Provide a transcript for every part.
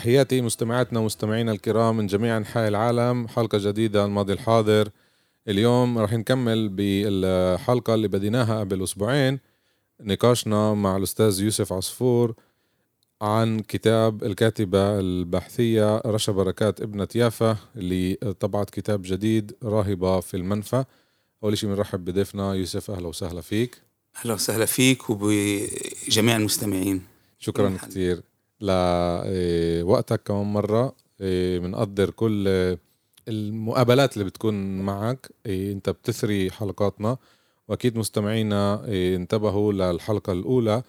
تحياتي مستمعاتنا ومستمعينا الكرام من جميع أنحاء العالم. حلقة جديدة الماضي الحاضر. اليوم راح نكمل بالحلقة اللي بديناها قبل أسبوعين نقاشنا مع الأستاذ يوسف عصفور عن كتاب الكاتبة البحثية رشا بركات ابنة يافا اللي طبعت كتاب جديد راهبة في المنفى. أول شيء بنرحب بضيفنا يوسف أهلا وسهلا فيك. أهلا وسهلا فيك وبجميع المستمعين. شكرا كثير لوقتك كمان مرة بنقدر كل المقابلات اللي بتكون معك انت بتثري حلقاتنا. واكيد مستمعينا انتبهوا للحلقة الأولى.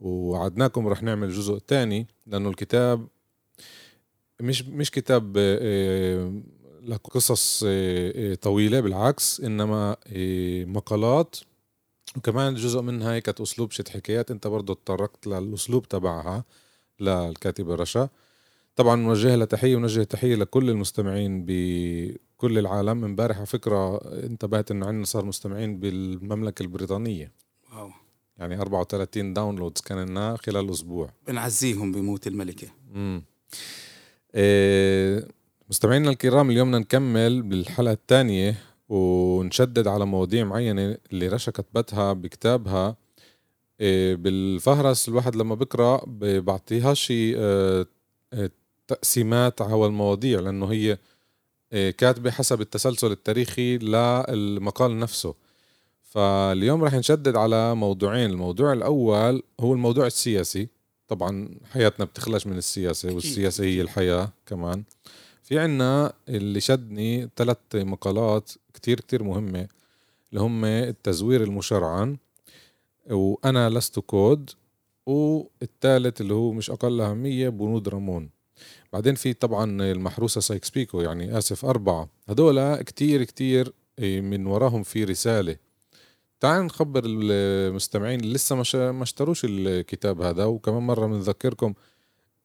وعدناكم رح نعمل جزء تاني لأنه الكتاب مش مش كتاب لقصص طويلة بالعكس إنما مقالات. وكمان جزء منها هيك أسلوب شت حكايات أنت برضه تطرقت للأسلوب تبعها. للكاتبة رشا. طبعا نوجه لها تحية ونوجه تحية لكل المستمعين بكل العالم. امبارح على فكرة انتبهت إنه عندنا صار مستمعين بالمملكة البريطانية. Wow. يعني 34 downloads كان لنا خلال أسبوع. بنعزيهم بموت الملكة. امم إيه مستمعينا الكرام اليوم بدنا نكمل بالحلقة الثانية ونشدد على مواضيع معينة اللي رشا كتبتها بكتابها. بالفهرس الواحد لما بقرا بعطيها شي إيه تقسيمات على المواضيع لأنه هي كاتبة حسب التسلسل التاريخي للمقال نفسه. فاليوم رح نشدد على موضوعين. الموضوع الأول هو الموضوع السياسي. طبعا حياتنا بتخلش من السياسة والسياسة هي الحياة كمان. في عنا اللي شدني ثلاث مقالات كتير كتير مهمة اللي هم التزوير المشرعن وأنا لست كود والثالث اللي هو مش أقل أهمية بنود رامون. بعدين في طبعا المحروسة سايكس بيكو يعني آسف أربعة. هدول كتير كتير من وراهم في رسالة. تعال نخبر المستمعين اللي لسه ما اشتروش الكتاب هذا وكمان مرة بنذكركم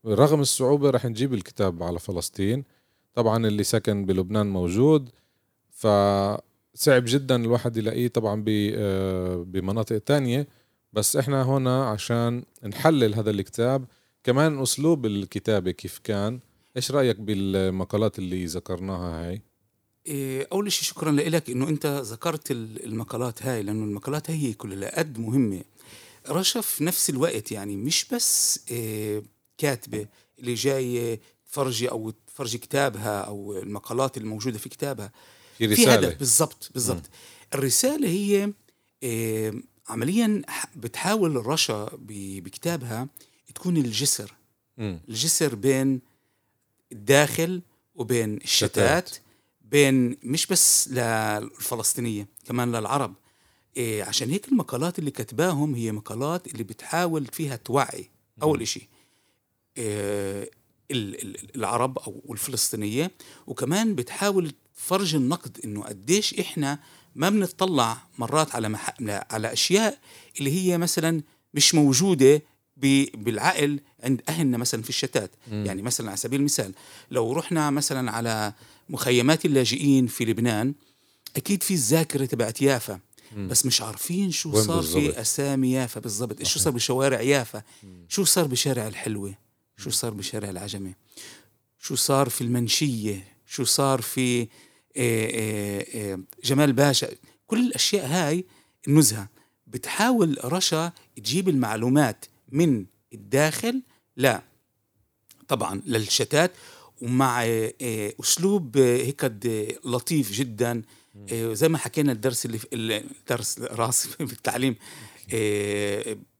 رغم الصعوبة رح نجيب الكتاب على فلسطين. طبعا اللي سكن بلبنان موجود ف صعب جدا الواحد يلاقيه طبعا بمناطق تانية. بس إحنا هنا عشان نحلل هذا الكتاب كمان أسلوب الكتابة كيف كان؟ إيش رأيك بالمقالات اللي ذكرناها هاي؟ أول شيء شكرا لك إنه أنت ذكرت المقالات هاي لأنه المقالات هي كلها قد مهمة. رشا في نفس الوقت يعني مش بس كاتبة اللي جاي تفرجي أو تفرجي كتابها أو المقالات الموجودة في كتابها. في رسالة في هدف بالضبط بالضبط الرسالة هي عمليا بتحاول رشا بكتابها تكون الجسر. م. الجسر بين الداخل وبين الشتات شتات. بين مش بس للفلسطينية كمان للعرب. إيه عشان هيك المقالات اللي كتباهم هي مقالات اللي بتحاول فيها توعي. أول إشي إيه العرب أو الفلسطينية وكمان بتحاول فرج النقد إنه قديش إحنا ما بنطلع مرات على مح... على أشياء اللي هي مثلا مش موجودة ب... بالعقل عند أهلنا مثلا في الشتات. م. يعني مثلا على سبيل المثال لو رحنا مثلا على مخيمات اللاجئين في لبنان أكيد في الذاكرة تبعت يافا. م. بس مش عارفين شو صار بالزبط. في أسامي يافا بالضبط. شو صار بشوارع يافا؟ م. شو صار بشارع الحلوة؟ شو صار بشارع العجمه شو صار في المنشية؟ شو صار في جمال باشا. كل الأشياء هاي النزهة. بتحاول رشا تجيب المعلومات من الداخل؟ لا. طبعا للشتات. ومع أسلوب هيك لطيف جدا. زي ما حكينا الدرس اللي في الدرس راس في التعليم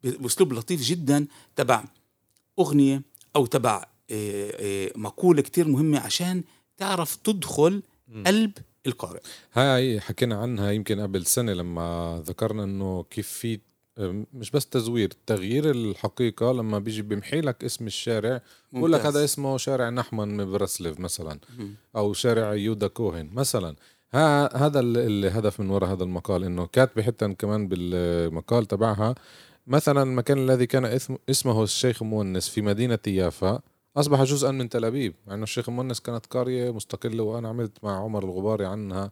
بأسلوب لطيف جدا تبع أغنية أو تبع مقولة كتير مهمة عشان تعرف تدخل قلب القارئ هاي حكينا عنها يمكن قبل سنة لما ذكرنا إنه كيف في مش بس تزوير تغيير الحقيقة لما بيجي بيمحي لك اسم الشارع بقول لك. هذا اسمه شارع نحمن من برسلف مثلا. أو شارع يودا كوهن مثلا ها هذا ال- الهدف من وراء هذا المقال إنه كاتبه حتى كمان بالمقال تبعها مثلا المكان الذي كان اسم- اسمه الشيخ مونس في مدينة يافا أصبح جزءا من تل أبيب مع أنه الشيخ مونس كانت قرية مستقلة وأنا عملت مع عمر الغباري عنها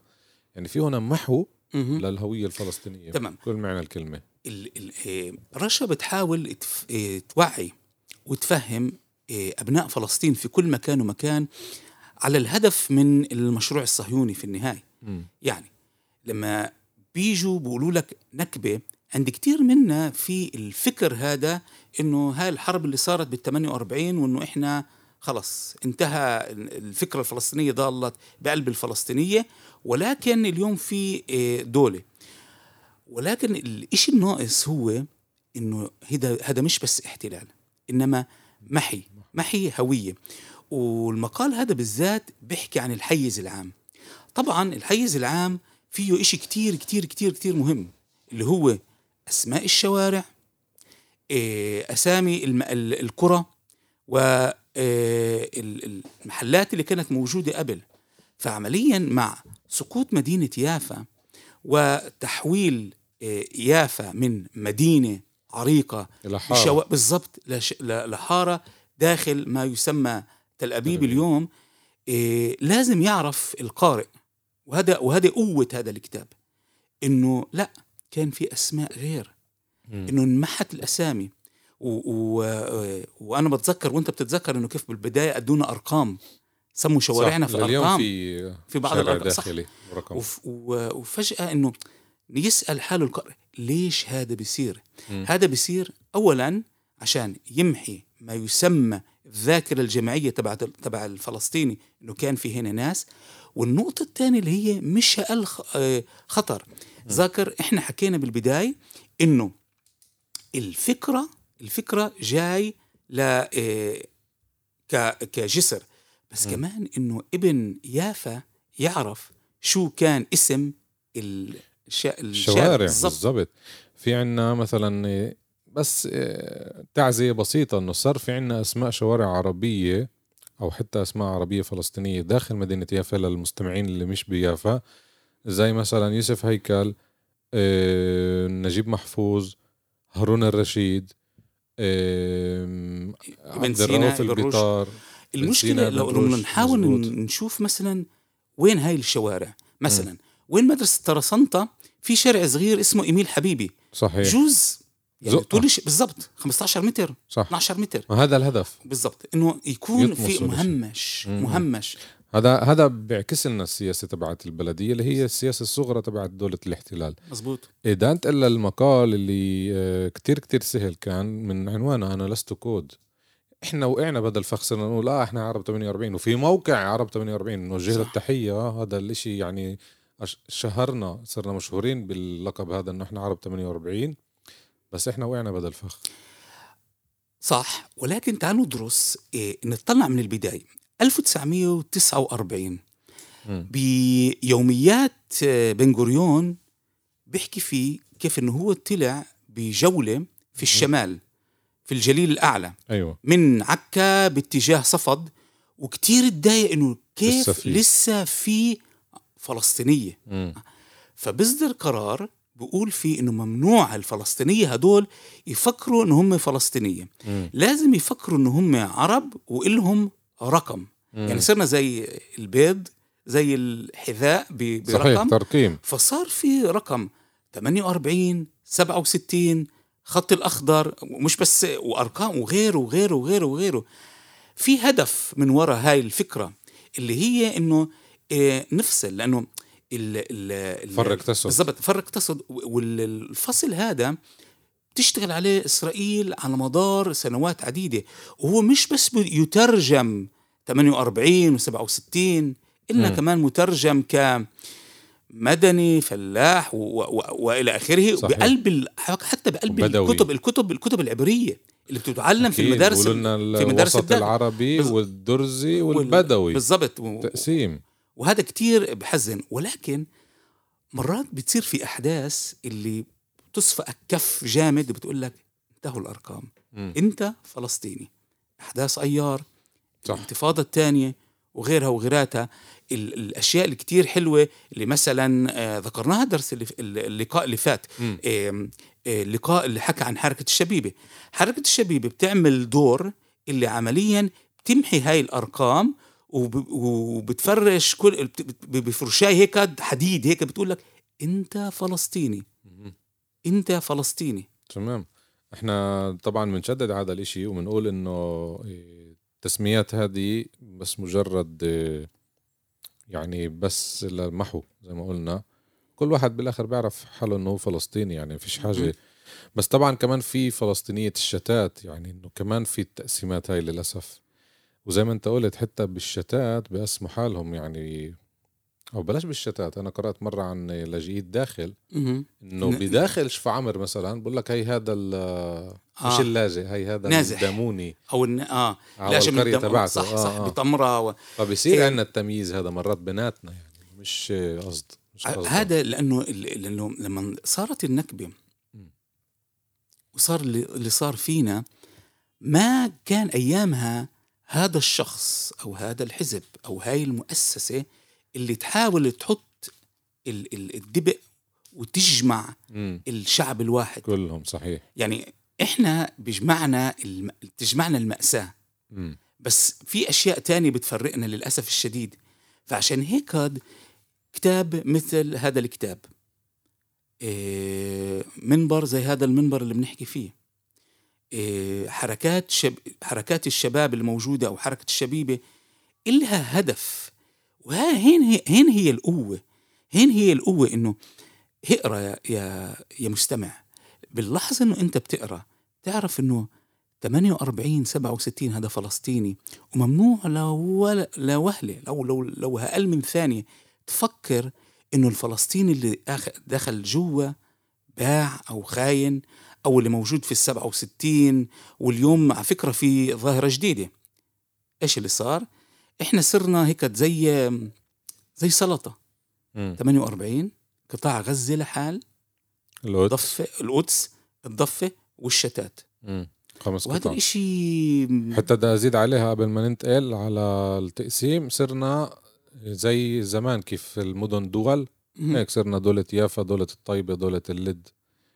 يعني في هنا محو. للهوية الفلسطينية تمام. كل معنى الكلمة ال- ال- إيه، رشا بتحاول تف- إيه، توعي وتفهم إيه، أبناء فلسطين في كل مكان ومكان على الهدف من المشروع الصهيوني في النهاية مم. يعني لما بيجوا بيقولوا لك نكبة عند كتير منا في الفكر هذا إنه هاي الحرب اللي صارت بال 48 وإنه إحنا خلص انتهى الفكرة الفلسطينية ضالت بقلب الفلسطينية ولكن اليوم في إيه، دولة. ولكن الإشي الناقص هو إنه هذا هذا مش بس احتلال إنما محي محي هوية. والمقال هذا بالذات بيحكي عن الحيز العام. طبعا الحيز العام فيه إشي كتير كتير كتير كتير مهم اللي هو أسماء الشوارع الم- ال- القرى والمحلات اللي كانت موجودة قبل. فعمليا مع سقوط مدينة يافا وتحويل إيه، يافا من مدينة عريقة إلى حارة لشوا... بالضبط لش... ل- لحارة داخل ما يسمى تل أبيب أبيب. اليوم. لازم يعرف القارئ وهذا وهذا قوة هذا الكتاب إنه لا كان في أسماء غير. إنه انمحت الأسامي. و... و... وأنا بتذكر وأنت بتتذكر إنه كيف بالبداية أدونا أرقام. سموا شوارعنا صح. في لليوم أرقام. في في بعض شارع الأرقام. صح. وف... و... وفجأة إنه يسأل حاله القارئ ليش هذا بيصير؟ هذا بيصير أولا عشان يمحي ما يسمى الذاكرة الجماعية تبع تبع الفلسطيني إنه كان في هنا ناس. والنقطة الثانية اللي هي مش أقل خ- آه، خطر. ذاكر إحنا حكينا بالبداية إنه الفكرة الفكرة جاي ل آه، كجسر. بس مم. كمان إنه ابن يافا يعرف شو كان اسم ال- الشا... الشارع الشوارع بالضبط. في عنا مثلا بس إيه، تعزية بسيطة إنه صار في عنا أسماء شوارع عربية أو حتى أسماء عربية فلسطينية داخل مدينة يافا للمستمعين اللي مش بيافا. زي مثلا يوسف هيكل إيه، نجيب محفوظ هارون الرشيد عبد سينا، الرؤوف. البيطار المشكلة لو نحاول مزبوط. نشوف مثلا وين هاي الشوارع مثلا وين مدرسة ترسنطة في شارع صغير اسمه إيميل حبيبي صحيح جوز يعني. طول بالضبط 15 متر صح 12 متر وهذا الهدف بالضبط إنه يكون في. مهمش مم. مهمش هذا هذا بيعكس لنا السياسة تبعت البلدية اللي هي السياسة الصغرى تبعت دولة الاحتلال. مزبوط إذا أنت إلا المقال اللي آه، كتير كتير سهل كان من عنوانه أنا لست كود. إحنا وقعنا بدل فخ صرنا نقول آه إحنا عرب 48 وفي موقع عرب 48 نوجه له صح. التحية. آه، هذا الإشي يعني شهرنا صرنا مشهورين باللقب هذا إنه إحنا عرب 48 بس إحنا وقعنا بدل فخ صح. ولكن تعالوا ندرس إيه نطلع من البداية. 1949 مم. بيوميات آه، بن غوريون بيحكي فيه كيف إنه هو طلع بجولة في الشمال في الجليل الأعلى أيوة من عكا باتجاه صفد وكتير اتضايق إنه كيف لسه في. لسه في فلسطينية مم. فبصدر قرار بيقول فيه إنه ممنوع الفلسطينية هدول يفكروا ان هم فلسطينية مم. لازم يفكروا ان هم عرب وإلهم رقم. مم. يعني صرنا زي البيض زي الحذاء ب- صحيح برقم. ترقيم. فصار في رقم 48 67 خط الأخضر ومش بس وأرقام وغيره وغيره وغيره وغيره. في هدف من وراء هاي الفكرة اللي هي إنه آه، نفصل لأنه ال ال ال- فرق تسد. بالضبط فرق تسد. والفصل هذا بتشتغل عليه إسرائيل على مدار سنوات عديدة وهو مش بس يترجم 48 و67 إلا مم. كمان مترجم ك مدني فلاح و... و... وإلى آخره صحيح. بقلب. حتى بقلب بدوي. الكتب الكتب الكتب العبرية اللي بتتعلم في. المدارس في مدارس الوسط. العربي والدرزي وال- والبدوي بالضبط. تقسيم وهذا كتير بحزن ولكن مرات بتصير في أحداث اللي تصفق كف جامد بتقول لك انتهوا الأرقام. مم. انت فلسطيني. أحداث أيار صح. الانتفاضة الثانية وغيرها وغيراتها. ال- الأشياء الكتير حلوة اللي مثلا آه، ذكرناها درس اللي اللقاء اللي فات. آه، اللقاء اللي حكى عن حركة الشبيبة. حركة الشبيبة بتعمل دور اللي عمليا بتمحي هاي الأرقام وب- وبتفرش كل بفرشاي هيك حديد هيك بتقول لك انت فلسطيني. انت فلسطيني. تمام. إحنا طبعا بنشدد على هذا الإشي وبنقول إنه إيه، التسميات هذه بس مجرد إيه، يعني بس للمحو زي ما قلنا. كل واحد بالآخر بيعرف حاله إنه هو فلسطيني يعني مهم. حاجة. بس طبعا كمان في فلسطينية الشتات يعني إنه كمان في التقسيمات هاي للأسف. وزي ما أنت قلت حتى بالشتات بيقسموا حالهم يعني أو بلاش بالشتات أنا قرأت مرة عن لاجئي الداخل. إنه بداخل شفا عمر مثلا بقول لك هي هذا ال- مش آه. اللاجئ هي هذا نازح. الداموني أو الن... آه لاجئ من القرية الدم تبعته. صح آه، صح آه. بطمره و... فبصير إيه. عندنا التمييز هذا مرات بيناتنا يعني مش قصد هذا لأنه لأنه لما صارت النكبة. وصار اللي صار فينا ما كان أيامها هذا الشخص أو هذا الحزب أو هاي المؤسسة اللي تحاول تحط ال- ال- الدبق وتجمع مم. الشعب الواحد. كلهم صحيح. يعني إحنا بيجمعنا الم... تجمعنا المأساة. مم. بس في أشياء تانية بتفرقنا للأسف الشديد. فعشان هيك كتاب مثل هذا الكتاب. إيه منبر زي هذا المنبر اللي بنحكي فيه. إيه حركات شب... حركات الشباب الموجودة أو حركة الشبيبة إلها هدف. وهين هي هين هي القوة؟ هين هي القوة إنه اقرأ يا يا, يا مستمع. باللحظة إنه أنت بتقرأ تعرف إنه 48 67 هذا فلسطيني وممنوع لو لا وهلة لو لو لو أقل من ثانية تفكر إنه الفلسطيني اللي دخل جوا باع أو خاين أو اللي موجود في ال 67 واليوم على فكرة في ظاهرة جديدة. إيش اللي صار؟ إحنا صرنا هيك زي زي سلطة. مم. 48 قطاع غزة لحال. القدس. ضفة القدس الضفة والشتات. مم. خمس وهذا قطع الاشي حتى بدي أزيد عليها قبل ما ننتقل على التقسيم صرنا زي زمان كيف المدن دول. هيك صرنا دولة يافا دولة الطيبة دولة اللد.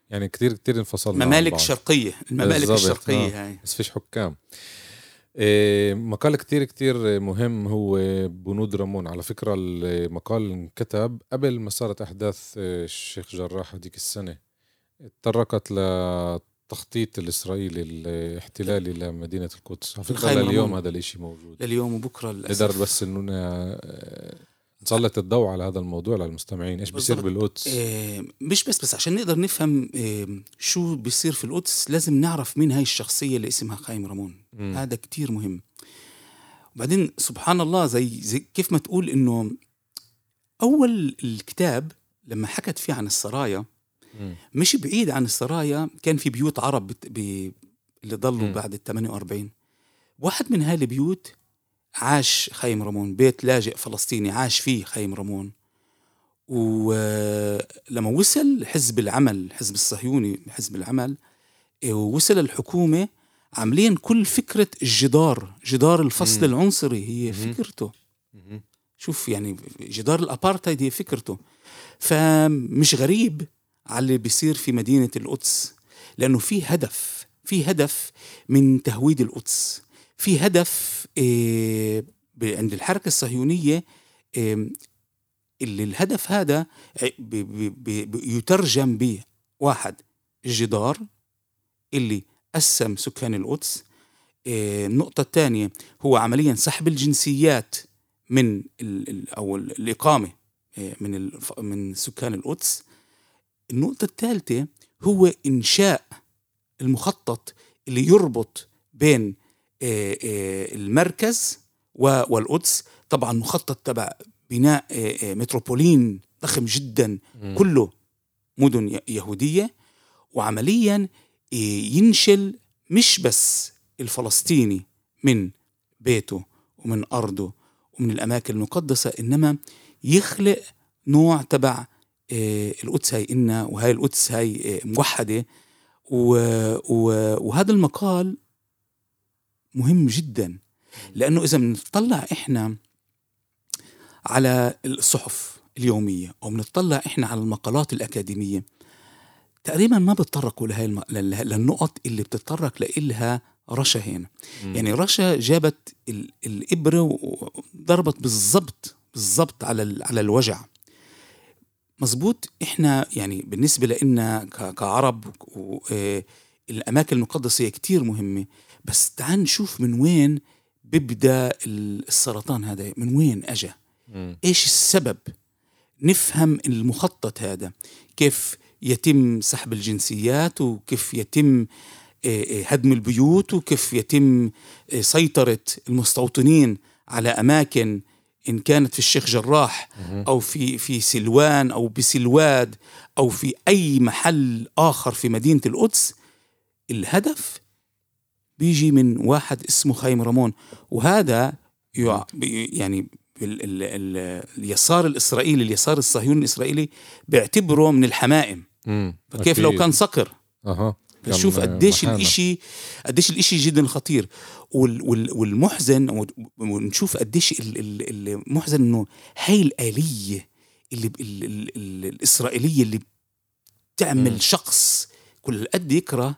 يعني كتير كتير انفصلنا ممالك بعض. شرقية الممالك بالضبط، الشرقية هاي. بس فيش حكام. مقال كتير كتير مهم هو بنود رامون. على فكرة المقال انكتب قبل ما صارت أحداث إيه، الشيخ جراح هذيك السنة. تطرقت للتخطيط الإسرائيلي الاحتلالي لمدينة القدس. على فكرة لليوم. هذا الإشي موجود. لليوم وبكرة للأسف. نقدر بس إنه ن- نسلط الضوء على هذا الموضوع للمستمعين إيش بيصير. بالقدس إيه مش بس بس عشان نقدر نفهم إيه شو بيصير في القدس لازم نعرف مين هاي الشخصية اللي اسمها خايم رامون مم. هذا كتير مهم وبعدين سبحان الله زي, زي كيف ما تقول إنه أول الكتاب لما حكت فيه عن السرايا مم. مش بعيد عن السرايا كان في بيوت عرب بت... ب... اللي ضلوا مم. بعد ال 48 واحد من هاي البيوت عاش خيم رامون بيت لاجئ فلسطيني عاش فيه خيم رامون ولما وصل حزب العمل الحزب الصهيوني حزب العمل إيه، ووصل الحكومة عاملين كل فكرة الجدار جدار الفصل مم. العنصري هي. فكرته مم. شوف يعني جدار الابارتايد هي فكرته فمش غريب على اللي بيصير في مدينة القدس لأنه في هدف في هدف من تهويد القدس في هدف عند الحركة الصهيونية إيه اللي الهدف هذا ب- ب- ب- ب- يترجم به واحد الجدار اللي قسم سكان القدس. إيه، النقطة الثانية هو عمليا سحب الجنسيات من ال ال أو ال- الإقامة آه، من من سكان القدس. النقطة الثالثة هو إنشاء المخطط اللي يربط بين آه، آه، المركز و- والقدس طبعا مخطط تبع بناء آه، آه، متروبولين ضخم جدا. كله مدن ي- يهودية وعمليا آه، ينشل مش بس الفلسطيني من بيته ومن أرضه ومن الأماكن المقدسة إنما يخلق نوع تبع آه، القدس هاي إنا وهاي القدس هاي آه، موحدة. وهذا المقال مهم جدا. لأنه إذا بنطلع إحنا على الصحف اليومية أو بنطلع إحنا على المقالات الأكاديمية تقريبا ما بتطرقوا لهي الم... للنقط اللي بتتطرق لإلها رشا هنا. مم. يعني رشا جابت ال... الإبرة وضربت بالضبط بالضبط على ال... على الوجع. مزبوط إحنا يعني بالنسبة لنا ك... كعرب و... آه، الأماكن المقدسة كتير مهمة. بس تعال نشوف من وين بيبدأ ال- السرطان هذا من وين مم. إيش السبب؟ نفهم المخطط هذا كيف يتم سحب الجنسيات وكيف يتم آه، آه، هدم البيوت وكيف يتم آه، سيطرة المستوطنين على أماكن إن كانت في الشيخ جراح أو في في سلوان أو بسلواد أو في أي محل آخر في مدينة القدس. الهدف بيجي من واحد اسمه خايم رامون وهذا يعني ال ال ال اليسار الإسرائيلي اليسار الصهيوني الإسرائيلي بيعتبره من الحمائم مم. فكيف لو. كان صقر أها كان شوف قديش. الإشي قديش الإشي جدا خطير وال وال والمحزن ونشوف قديش ال- ال- المحزن إنه هاي الآلية اللي ال ال ال الإسرائيلية اللي بتعمل. شخص كل قد يكره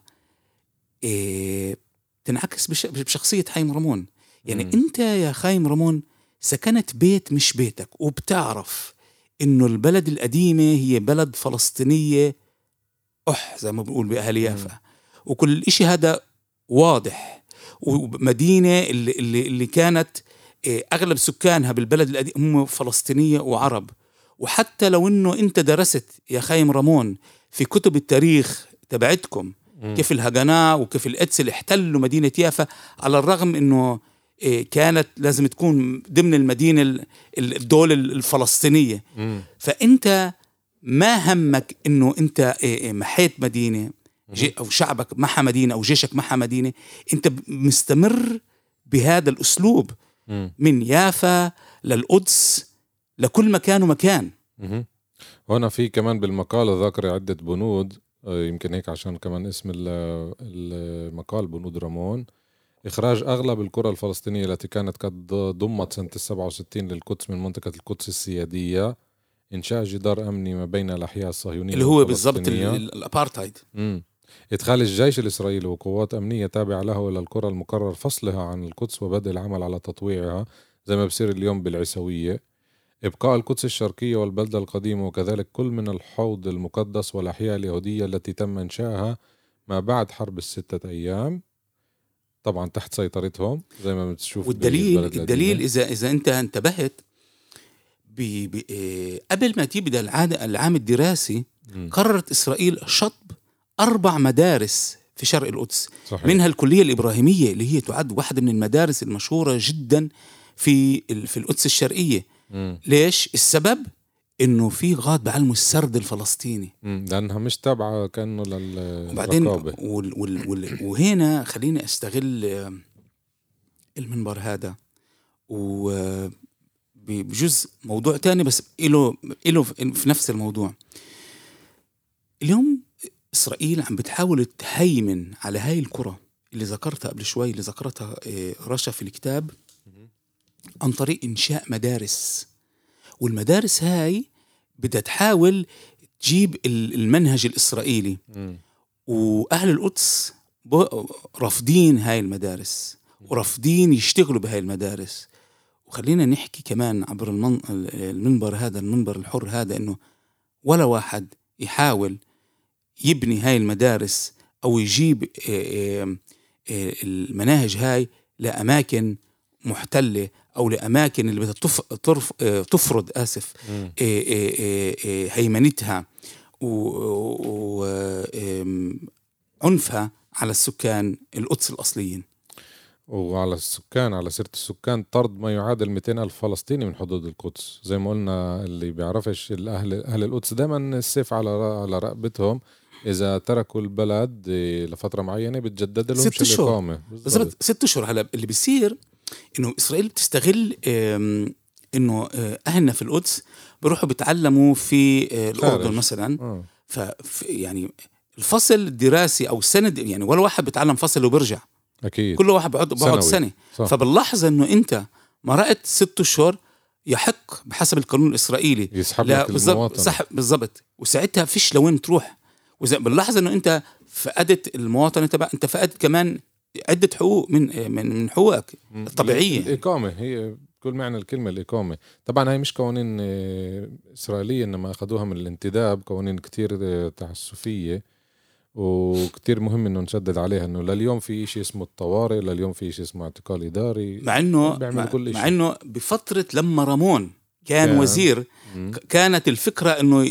إيه تنعكس بش بشخصية حايم رامون يعني مم. أنت يا خايم رامون سكنت بيت مش بيتك وبتعرف إنه البلد القديمة هي بلد فلسطينية أح زي ما بنقول بأهل يافا وكل إشي هذا واضح ومدينة اللي, اللي, اللي كانت إيه، أغلب سكانها بالبلد القديم هم فلسطينية وعرب وحتى لو إنه أنت درست يا خايم رامون في كتب التاريخ تبعتكم. كيف الهجناء وكيف الإتسل احتلوا مدينة يافا على الرغم إنه إيه، كانت لازم تكون ضمن المدينة ال- ال- الدولة الفلسطينية مم. فأنت ما همك إنه أنت إيه إيه محيت مدينة أو شعبك محى مدينة أو جيشك محى مدينة أنت مستمر بهذا الأسلوب مم. من يافا للقدس لكل مكان ومكان. هنا في كمان بالمقال ذاكر عدة بنود يمكن هيك عشان كمان اسم ال- المقال بنود رامون إخراج أغلب القرى الفلسطينية التي كانت قد ضمت سنة السبعة وستين للقدس من منطقة القدس السيادية إنشاء جدار أمني ما بين الأحياء الصهيونية اللي هو بالضبط ال- والفلسطينية. ال- الابارتايد مم. إدخال الجيش الإسرائيلي وقوات أمنية تابعة له إلى القرى المقرر فصلها عن القدس وبدء العمل على تطويعها زي ما بصير اليوم بالعيسوية إبقاء القدس الشرقية والبلدة القديمة وكذلك كل من الحوض المقدس والأحياء اليهودية التي تم إنشائها ما بعد حرب الستة أيام طبعا تحت سيطرتهم زي ما بتشوف والدليل الدليل. اذا إذا أنت انتبهت ب- ب- إيه، قبل ما تبدا العاد العام الدراسي مم. قررت إسرائيل شطب أربع مدارس في شرق القدس صحيح منها الكلية الإبراهيمية اللي هي تعد واحدة من المدارس المشهورة جدا في في القدس الشرقية مم. ليش؟ السبب إنه في غاد بعلموا السرد الفلسطيني. مم. لأنها مش تابعة كأنه لل- وبعدين وال وال وال وهنا خليني أستغل آه، المنبر هذا. و آه، بجزء موضوع تاني بس له له في نفس الموضوع. اليوم إسرائيل عم بتحاول تهيمن على هاي القرى اللي ذكرتها قبل شوي اللي ذكرتها آه، رشا في الكتاب. عن طريق إنشاء مدارس. والمدارس هاي بدها تحاول تجيب ال- المنهج الإسرائيلي. مم. وأهل القدس رافضين هاي المدارس. ورافضين يشتغلوا بهاي المدارس. وخلينا نحكي كمان عبر المن... المنبر هذا المنبر الحر هذا إنه ولا واحد يحاول يبني هاي المدارس أو يجيب المناهج هاي لأماكن محتلة أو لأماكن اللي. ترف... آه، تفرض آسف. آه، آه، هيمنتها وعنفها على السكان القدس الأصليين وعلى السكان على سيرة السكان طرد ما يعادل 200 ألف فلسطيني من حدود القدس زي ما قلنا اللي بيعرفش الأهل أهل القدس دائما السيف على على رقبتهم إذا تركوا البلد لفترة معينة بتجدد لهم ست. الإقامة بالضبط. ست أشهر هلا اللي بيصير إنه إسرائيل بتستغل إنه آه، أهلنا في القدس بيروحوا بيتعلموا في آه، الأردن. مثلا. آه. ف يعني الفصل الدراسي أو السنة يعني ولا واحد بيتعلم فصل وبيرجع أكيد. كل واحد بيقعد بيقعد. سنة. صح. فباللحظه إنه أنت مرقت ست اشهر يحق بحسب القانون الإسرائيلي. يسحب لك صح بالضبط. وساعتها فيش لوين تروح. وإذا باللحظه إنه أنت فقدت المواطنه تبع أنت فقدت كمان عدة حقوق من من من حقوقك مم. الطبيعية. الإقامة هي بكل معنى الكلمة الإقامة طبعا هاي مش قوانين آه، إسرائيلية إنما أخذوها من الانتداب قوانين كتير آه، تعسفية وكتير مهم إنه نشدد عليها إنه لليوم في شيء اسمه الطوارئ لليوم في شيء اسمه اعتقال إداري مع إنه مع, كل مع. إنه بفترة لما رامون كان كان. وزير مم. كانت الفكرة إنه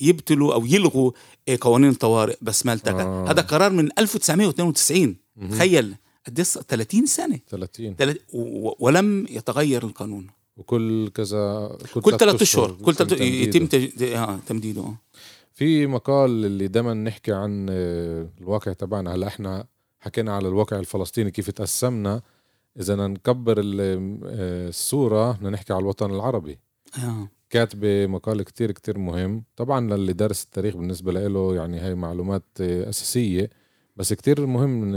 يبتلوا أو يلغوا إيه، قوانين الطوارئ بس ما التقى آه. هذا قرار من 1992 مهم. تخيل قديش 30 سنة. 30 تلات- و- و- ولم يتغير القانون. وكل كذا كل ثلاث أشهر. كل ثلاث يتم تمديده. آه، تمديده. آه. في مقال اللي دائما نحكي عن آه، الواقع تبعنا. هلا إحنا حكينا على الواقع الفلسطيني كيف تقسمنا. إذا نكبر ال- الصورة بدنا نحكي على الوطن العربي. آه. كاتبة مقال كتير كتير مهم. طبعا للي درس التاريخ بالنسبة له يعني هاي معلومات أساسية. بس كتير مهم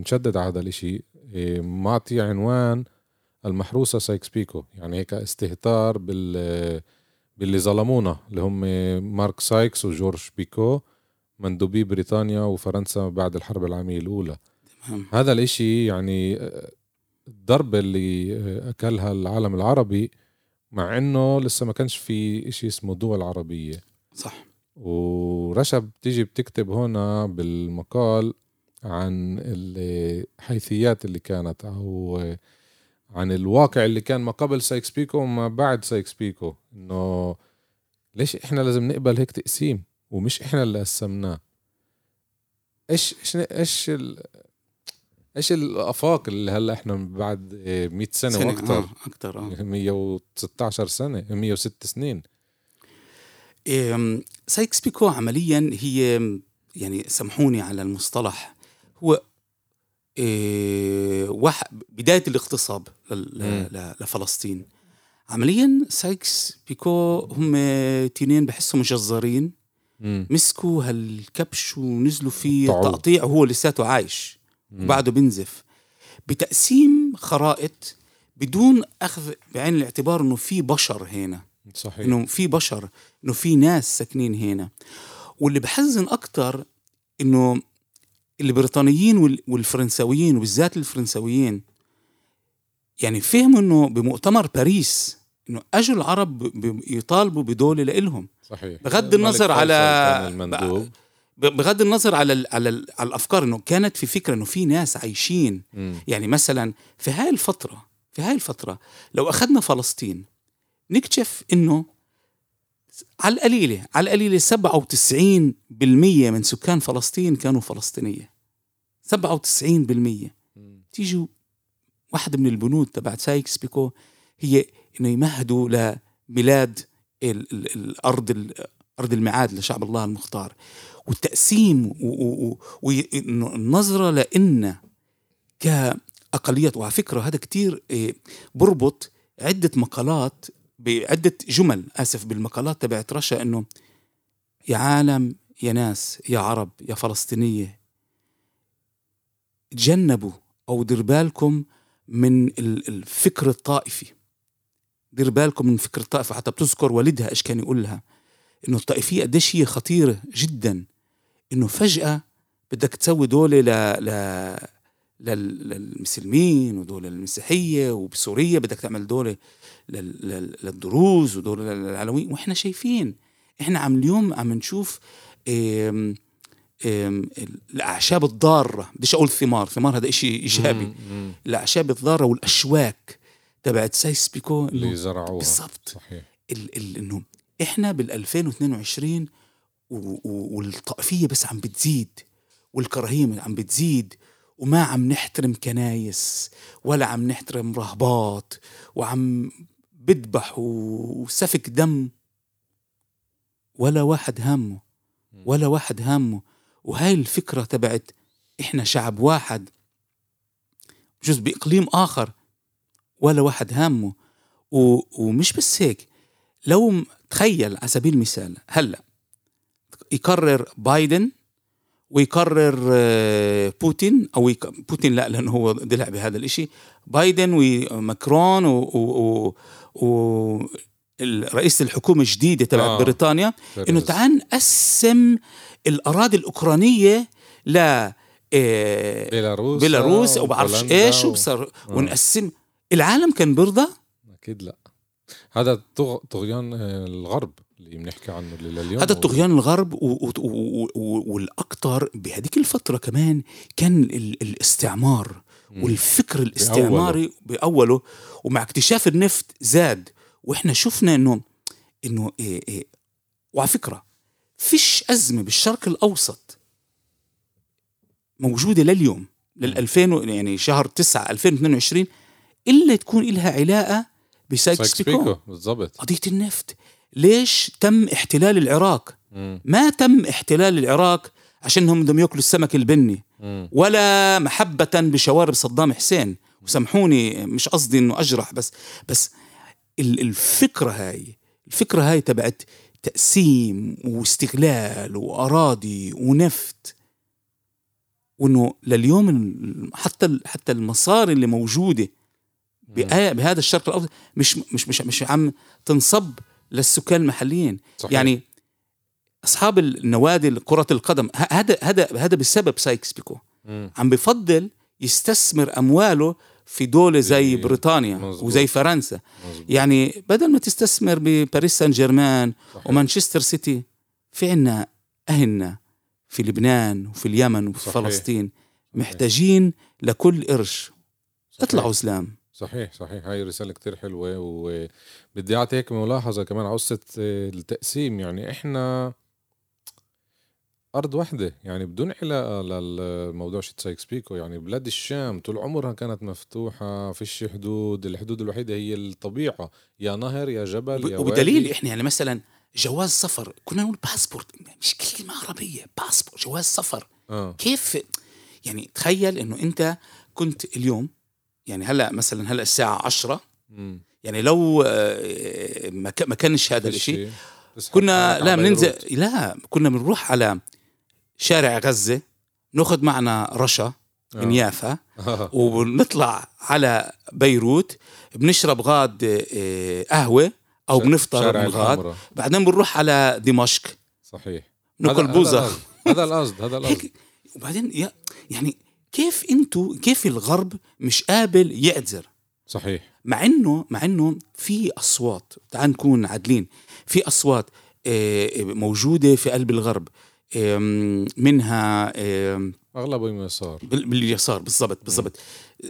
نشدد على هذا الإشي. آه، معطي عنوان المحروسة سايكس بيكو. يعني هيك استهتار بال باللي ظلمونا اللي هم مارك سايكس وجورج بيكو مندوبي بريطانيا وفرنسا بعد الحرب العالمية الأولى. تمام. هذا الإشي يعني الضربة اللي أكلها العالم العربي مع إنه لسه ما كانش في إشي اسمه دول عربية. صح. ورشا بتيجي بتكتب هنا بالمقال عن الحيثيات اللي كانت أو عن الواقع اللي كان ما قبل سايكس بيكو وما بعد سايكس بيكو إنه ليش إحنا لازم نقبل هيك تقسيم ومش إحنا اللي قسمناه إيش إيش إيش ال... إيش الأفاق اللي هلأ إحنا بعد 100 سنة, سنة وأكثر آه. أكثر آه. 116 سنة 106 سنين سايكس بيكو عمليا هي يعني سامحوني على المصطلح هو إيه بداية الاغتصاب لفلسطين عمليا سايكس بيكو هم تنين بحسهم جزارين. مسكوا هالكبش ونزلوا فيه قطعوه. تقطيع وهو لساته عايش. وبعده بنزف بتقسيم خرائط بدون أخذ بعين الاعتبار إنه في بشر هنا صحيح. إنه في بشر إنه في ناس ساكنين هنا. واللي بحزن أكتر إنه البريطانيين وال- والفرنساويين وبالذات الفرنساويين يعني فهموا إنه بمؤتمر باريس إنه اجوا العرب يطالبوا بدولة لإلهم. صحيح. بغض النظر على- المندوب. بغض النظر على ال على, ال على الأفكار إنه كانت في فكرة إنه في ناس عايشين. مم. يعني مثلا في هاي الفترة في هاي الفترة لو أخذنا فلسطين نكتشف إنه على القليلة على القليلة 97% من سكان فلسطين كانوا فلسطينية. 97% مم. تيجوا واحدة من البنود تبعت سايكس بيكو هي إنه يمهدوا لبلاد ال ال الأرض ال أرض الميعاد لشعب الله المختار. والتقسيم وإنه النظرة لإن كأقليات وعلى فكرة هذا كتير إيه، بربط عدة مقالات بعدة جمل آسف بالمقالات تبعت رشا إنه يا عالم يا ناس يا عرب يا فلسطينية تجنبوا أو دير بالكم من ال- الفكر الطائفي. دير بالكم من فكر الطائفة حتى بتذكر والدها إيش كان يقول لها. إنه الطائفية قديش هي خطيرة جدا. إنه فجأة بدك تسوي دولة ل... ل... لل- للمسلمين ودولة للمسيحية وبسوريا بدك تعمل دولة لل... لل... للدروز ودولة للعلويين وإحنا شايفين إحنا عم اليوم عم نشوف. إم... الأعشاب الضارة بديش أقول ثمار ثمار هذا إشي. مم. الأعشاب الضارة والأشواك تبعت سايس بيكو اللي زرعوها بالضبط صحيح. إنه إحنا بال 2022 و... و... والطائفية بس عم بتزيد والكراهية عم بتزيد وما عم نحترم كنايس ولا عم نحترم رهبات وعم بذبح وسفك دم. ولا واحد هامه ولا واحد هامه وهاي الفكرة تبعت إحنا شعب واحد بجوز بإقليم آخر ولا واحد هامه و... ومش بس هيك لو تخيل على سبيل المثال هلأ يقرر بايدن ويقرر آه، بوتين أو يك... بوتين لا لأنه هو دلع بهذا الإشي بايدن وماكرون و, و... و... و... رئيس الحكومة الجديدة تبع آه. آه. بريطانيا إنه. تعال نقسم الأراضي الأوكرانية ل آه، بيلاروس بيلاروس أو بعرفش وبولندا إيش وبصر آه. ونقسم العالم كان برضى أكيد لا هذا طغ... طغيان آه، الغرب اللي بنحكي عنه اللي لليوم هذا الطغيان الغرب و- و- و- والاكثر بهذيك الفترة كمان كان ال- الاستعمار مم. والفكر الاستعماري بأوله. ومع اكتشاف النفط زاد. وإحنا شفنا انه إنه إيه إيه وعلى فكرة فيش أزمة بالشرق الأوسط موجودة لليوم لل 2000 و- يعني شهر 9 2022 إلا تكون لها علاقة بسايكس سايكس بيكو بيكو. بالضبط. قضية النفط. ليش تم احتلال العراق. ما تم احتلال العراق عشانهم بدهم يأكلوا السمك البني. ولا محبة بشوارب صدام حسين. وسامحوني مش قصدي إنه أجرح بس بس ال- الفكرة هاي الفكرة هاي تبعت تقسيم واستغلال وأراضي ونفط وإنه لليوم حتى حتى المصاري اللي موجودة بهذا الشرق الأوسط مش مش مش مش عم تنصب. للسكان المحليين صحيح. يعني أصحاب النوادي كرة القدم هذا هذا هذا بسبب سايكس بيكو مم. عم بفضل يستثمر أمواله في دولة زي بريطانيا مظبوط. وزي فرنسا مظبوط. يعني بدل ما تستثمر بباريس سان جيرمان صحيح. ومانشستر سيتي في عنا أهلنا في لبنان وفي اليمن وفي صحيح. فلسطين محتاجين لكل قرش. اطلعوا سلام صحيح صحيح. هاي رسالة كتير حلوة وبدي أعطي هيك ملاحظة كمان على قصة آه، التقسيم. يعني إحنا أرض واحدة يعني بدون علاقة للموضوع شت سايكس بيكو يعني بلاد الشام طول عمرها كانت مفتوحة فيش حدود. الحدود الوحيدة هي الطبيعة. يا نهر يا جبل يا وبدليل وادي. إحنا يعني مثلا جواز سفر كنا نقول باسبورت. مش كلمة عربية باسبورت جواز سفر. آه. كيف؟ يعني تخيل إنه أنت كنت اليوم يعني هلا مثلا هلا الساعة عشرة. مم. يعني لو آه، ما كانش هذا الشيء كنا لا بننزل. لا كنا بنروح على شارع غزة ناخذ معنا رشا من آه. يافا آه. وبنطلع على بيروت بنشرب غاد قهوة أو بنفطر شارع من غاد الحمراء. بعدين بنروح على دمشق. صحيح. ناكل بوزة. هذا القصد هذا القصد وبعدين يعني كيف أنتوا كيف الغرب مش قابل يعذر صحيح. مع انه مع انه في أصوات تعال نكون عادلين. في أصوات آه، موجودة في قلب الغرب. منها آم، اغلبه يسار. بال- باليسار بالضبط بالضبط.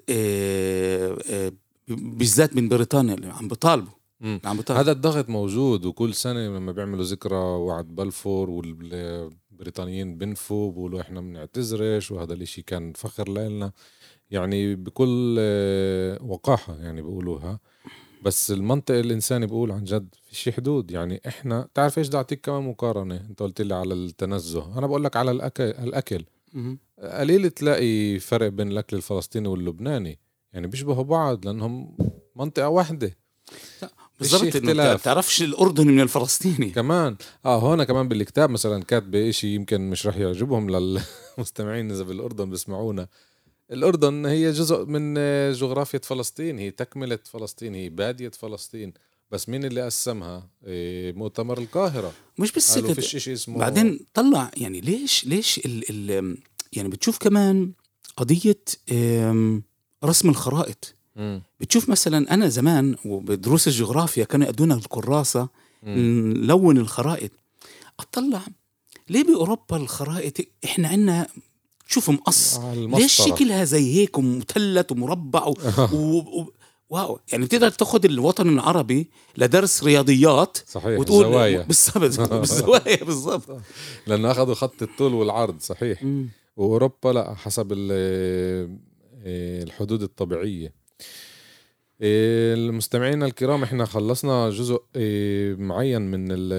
آه، آه، بالذات من بريطانيا اللي عم بيطالبوا مم. عم بيطالبوا هذا الضغط موجود وكل سنة لما بيعملوا ذكرى وعد بلفور والبريطانيين بنفوا بقولوا إحنا بنعتذرش وهذا الإشي كان فخر لنا يعني بكل آه، وقاحة يعني بيقولوها. بس المنطق الإنساني بقول عن جد في شي حدود. يعني إحنا تعرف إيش بدي أعطيك كمان مقارنة؟ أنت قلت لي على التنزه. أنا بقول لك على الأكل. مهم. قليل تلاقي فرق بين الأكل الفلسطيني واللبناني. يعني بيشبهوا بعض لأنهم منطقة واحدة. بالضبط إنه. بتعرفش الاردني من الفلسطيني. كمان. آه هون كمان بالكتاب مثلا كاتبه إشي يمكن مش رح يعجبهم للمستمعين إذا بالأردن بيسمعونا. الأردن هي جزء من آه، جغرافيا فلسطين. هي تكملة فلسطين هي بادية فلسطين. بس مين اللي قسمها؟ إيه مؤتمر القاهرة. مش بس هيك فيش إشي اسمه. بعدين طلع يعني ليش ليش ال ال يعني بتشوف كمان قضية رسم الخرائط؟ بتشوف مثلا أنا زمان وبدروس الجغرافيا كانوا يأدونا الكراسة مم. نلون الخرائط. أطلع ليه بأوروبا الخرائط؟ إحنا عنا شوف مقص. آه، ليش. شكلها زي هيك ومثلث ومربع و... و... و... واو. يعني بتقدر تاخذ الوطن العربي لدرس رياضيات صحيح وتقول زوايا بالضبط بالزوايا بالضبط. لأنه أخذوا خط الطول والعرض صحيح. مم. وأوروبا لا حسب آه، الحدود الطبيعية. المستمعين الكرام إحنا خلصنا جزء آه، معين من ال-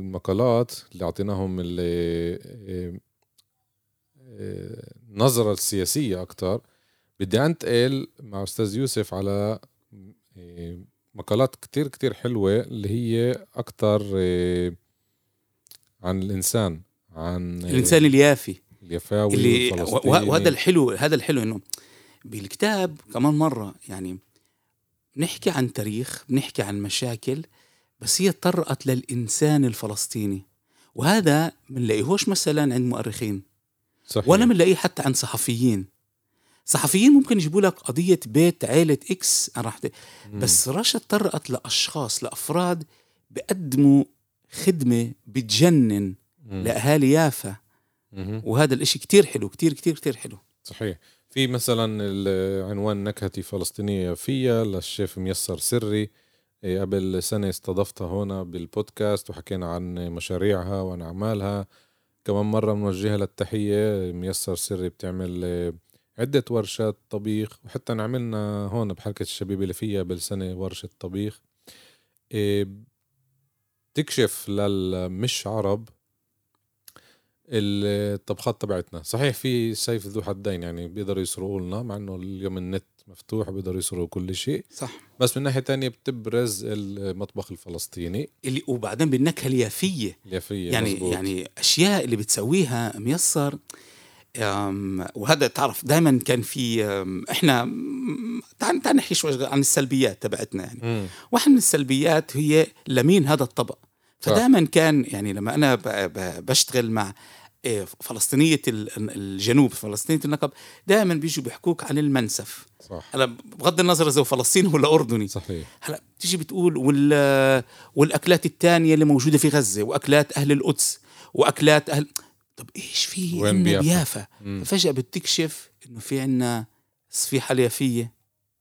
المقالات اللي أعطيناهم ال- آه، آه، النظرة السياسية أكتر. بدي أنتقل مع أستاذ يوسف على مقالات كتير كتير حلوة اللي هي أكتر آه، عن الإنسان عن الإنسان اليافي. اليفاوي اللي وهذا الحلو هذا الحلو إنه بالكتاب كمان مرة يعني بنحكي عن تاريخ بنحكي عن مشاكل بس هي طرقت للإنسان الفلسطيني وهذا بنلاقيهوش مثلا عند مؤرخين صحيح. ولا بنلاقيه حتى عند صحفيين صحفيين ممكن يجيبوا لك قضية بيت عائله إكس أنا رح مم. بس رشا طرقت لأشخاص لأفراد بيقدموا خدمة بتجنن مم. لأهالي يافا. وهذا الإشي كتير حلو كتير كتير كتير حلو صحيح في مثلا العنوان نكهتي فلسطينية فيها للشيف ميسر سري. إيه، قبل سنة استضفتها هنا بالبودكاست وحكينا عن مشاريعها وعن أعمالها. كمان مرة بنوجهها للتحية ميسر سري بتعمل إيه، عدة ورشات طبيخ. وحتى عملنا هون بحركة الشبيبة اللي فيها بالسنة ورشة طبيخ. إيه، تكشف للمش عرب الطبخات تبعتنا. صحيح في سيف ذو حدين يعني بيقدروا يسرقوا لنا مع إنه اليوم النت مفتوح بيقدروا يسرقوا كل شيء. صح. بس من ناحية تانية بتبرز المطبخ الفلسطيني. اللي وبعدين بالنكهة اليافية. اليافية يعني مزبوط. يعني أشياء اللي بتسويها ميسر. وهذا تعرف دائما كان في إحنا تعال تعال نحكي شوي عن السلبيات تبعتنا يعني. واحد من السلبيات هي لمين هذا الطبق. فدائما كان يعني لما أنا بشتغل مع فلسطينية ال- الجنوب فلسطينية النقب دائما بيجوا بيحكوك عن المنسف. صح. هلا بغض النظر إذا هو فلسطيني ولا أردني. صحيح. هلا تيجي بتقول وال والأكلات الثانية اللي موجودة في غزة وأكلات أهل القدس وأكلات أهل طب إيش في؟ وين بيافا؟ فجاه بتكشف إنه في عندنا صفيحة اليافيه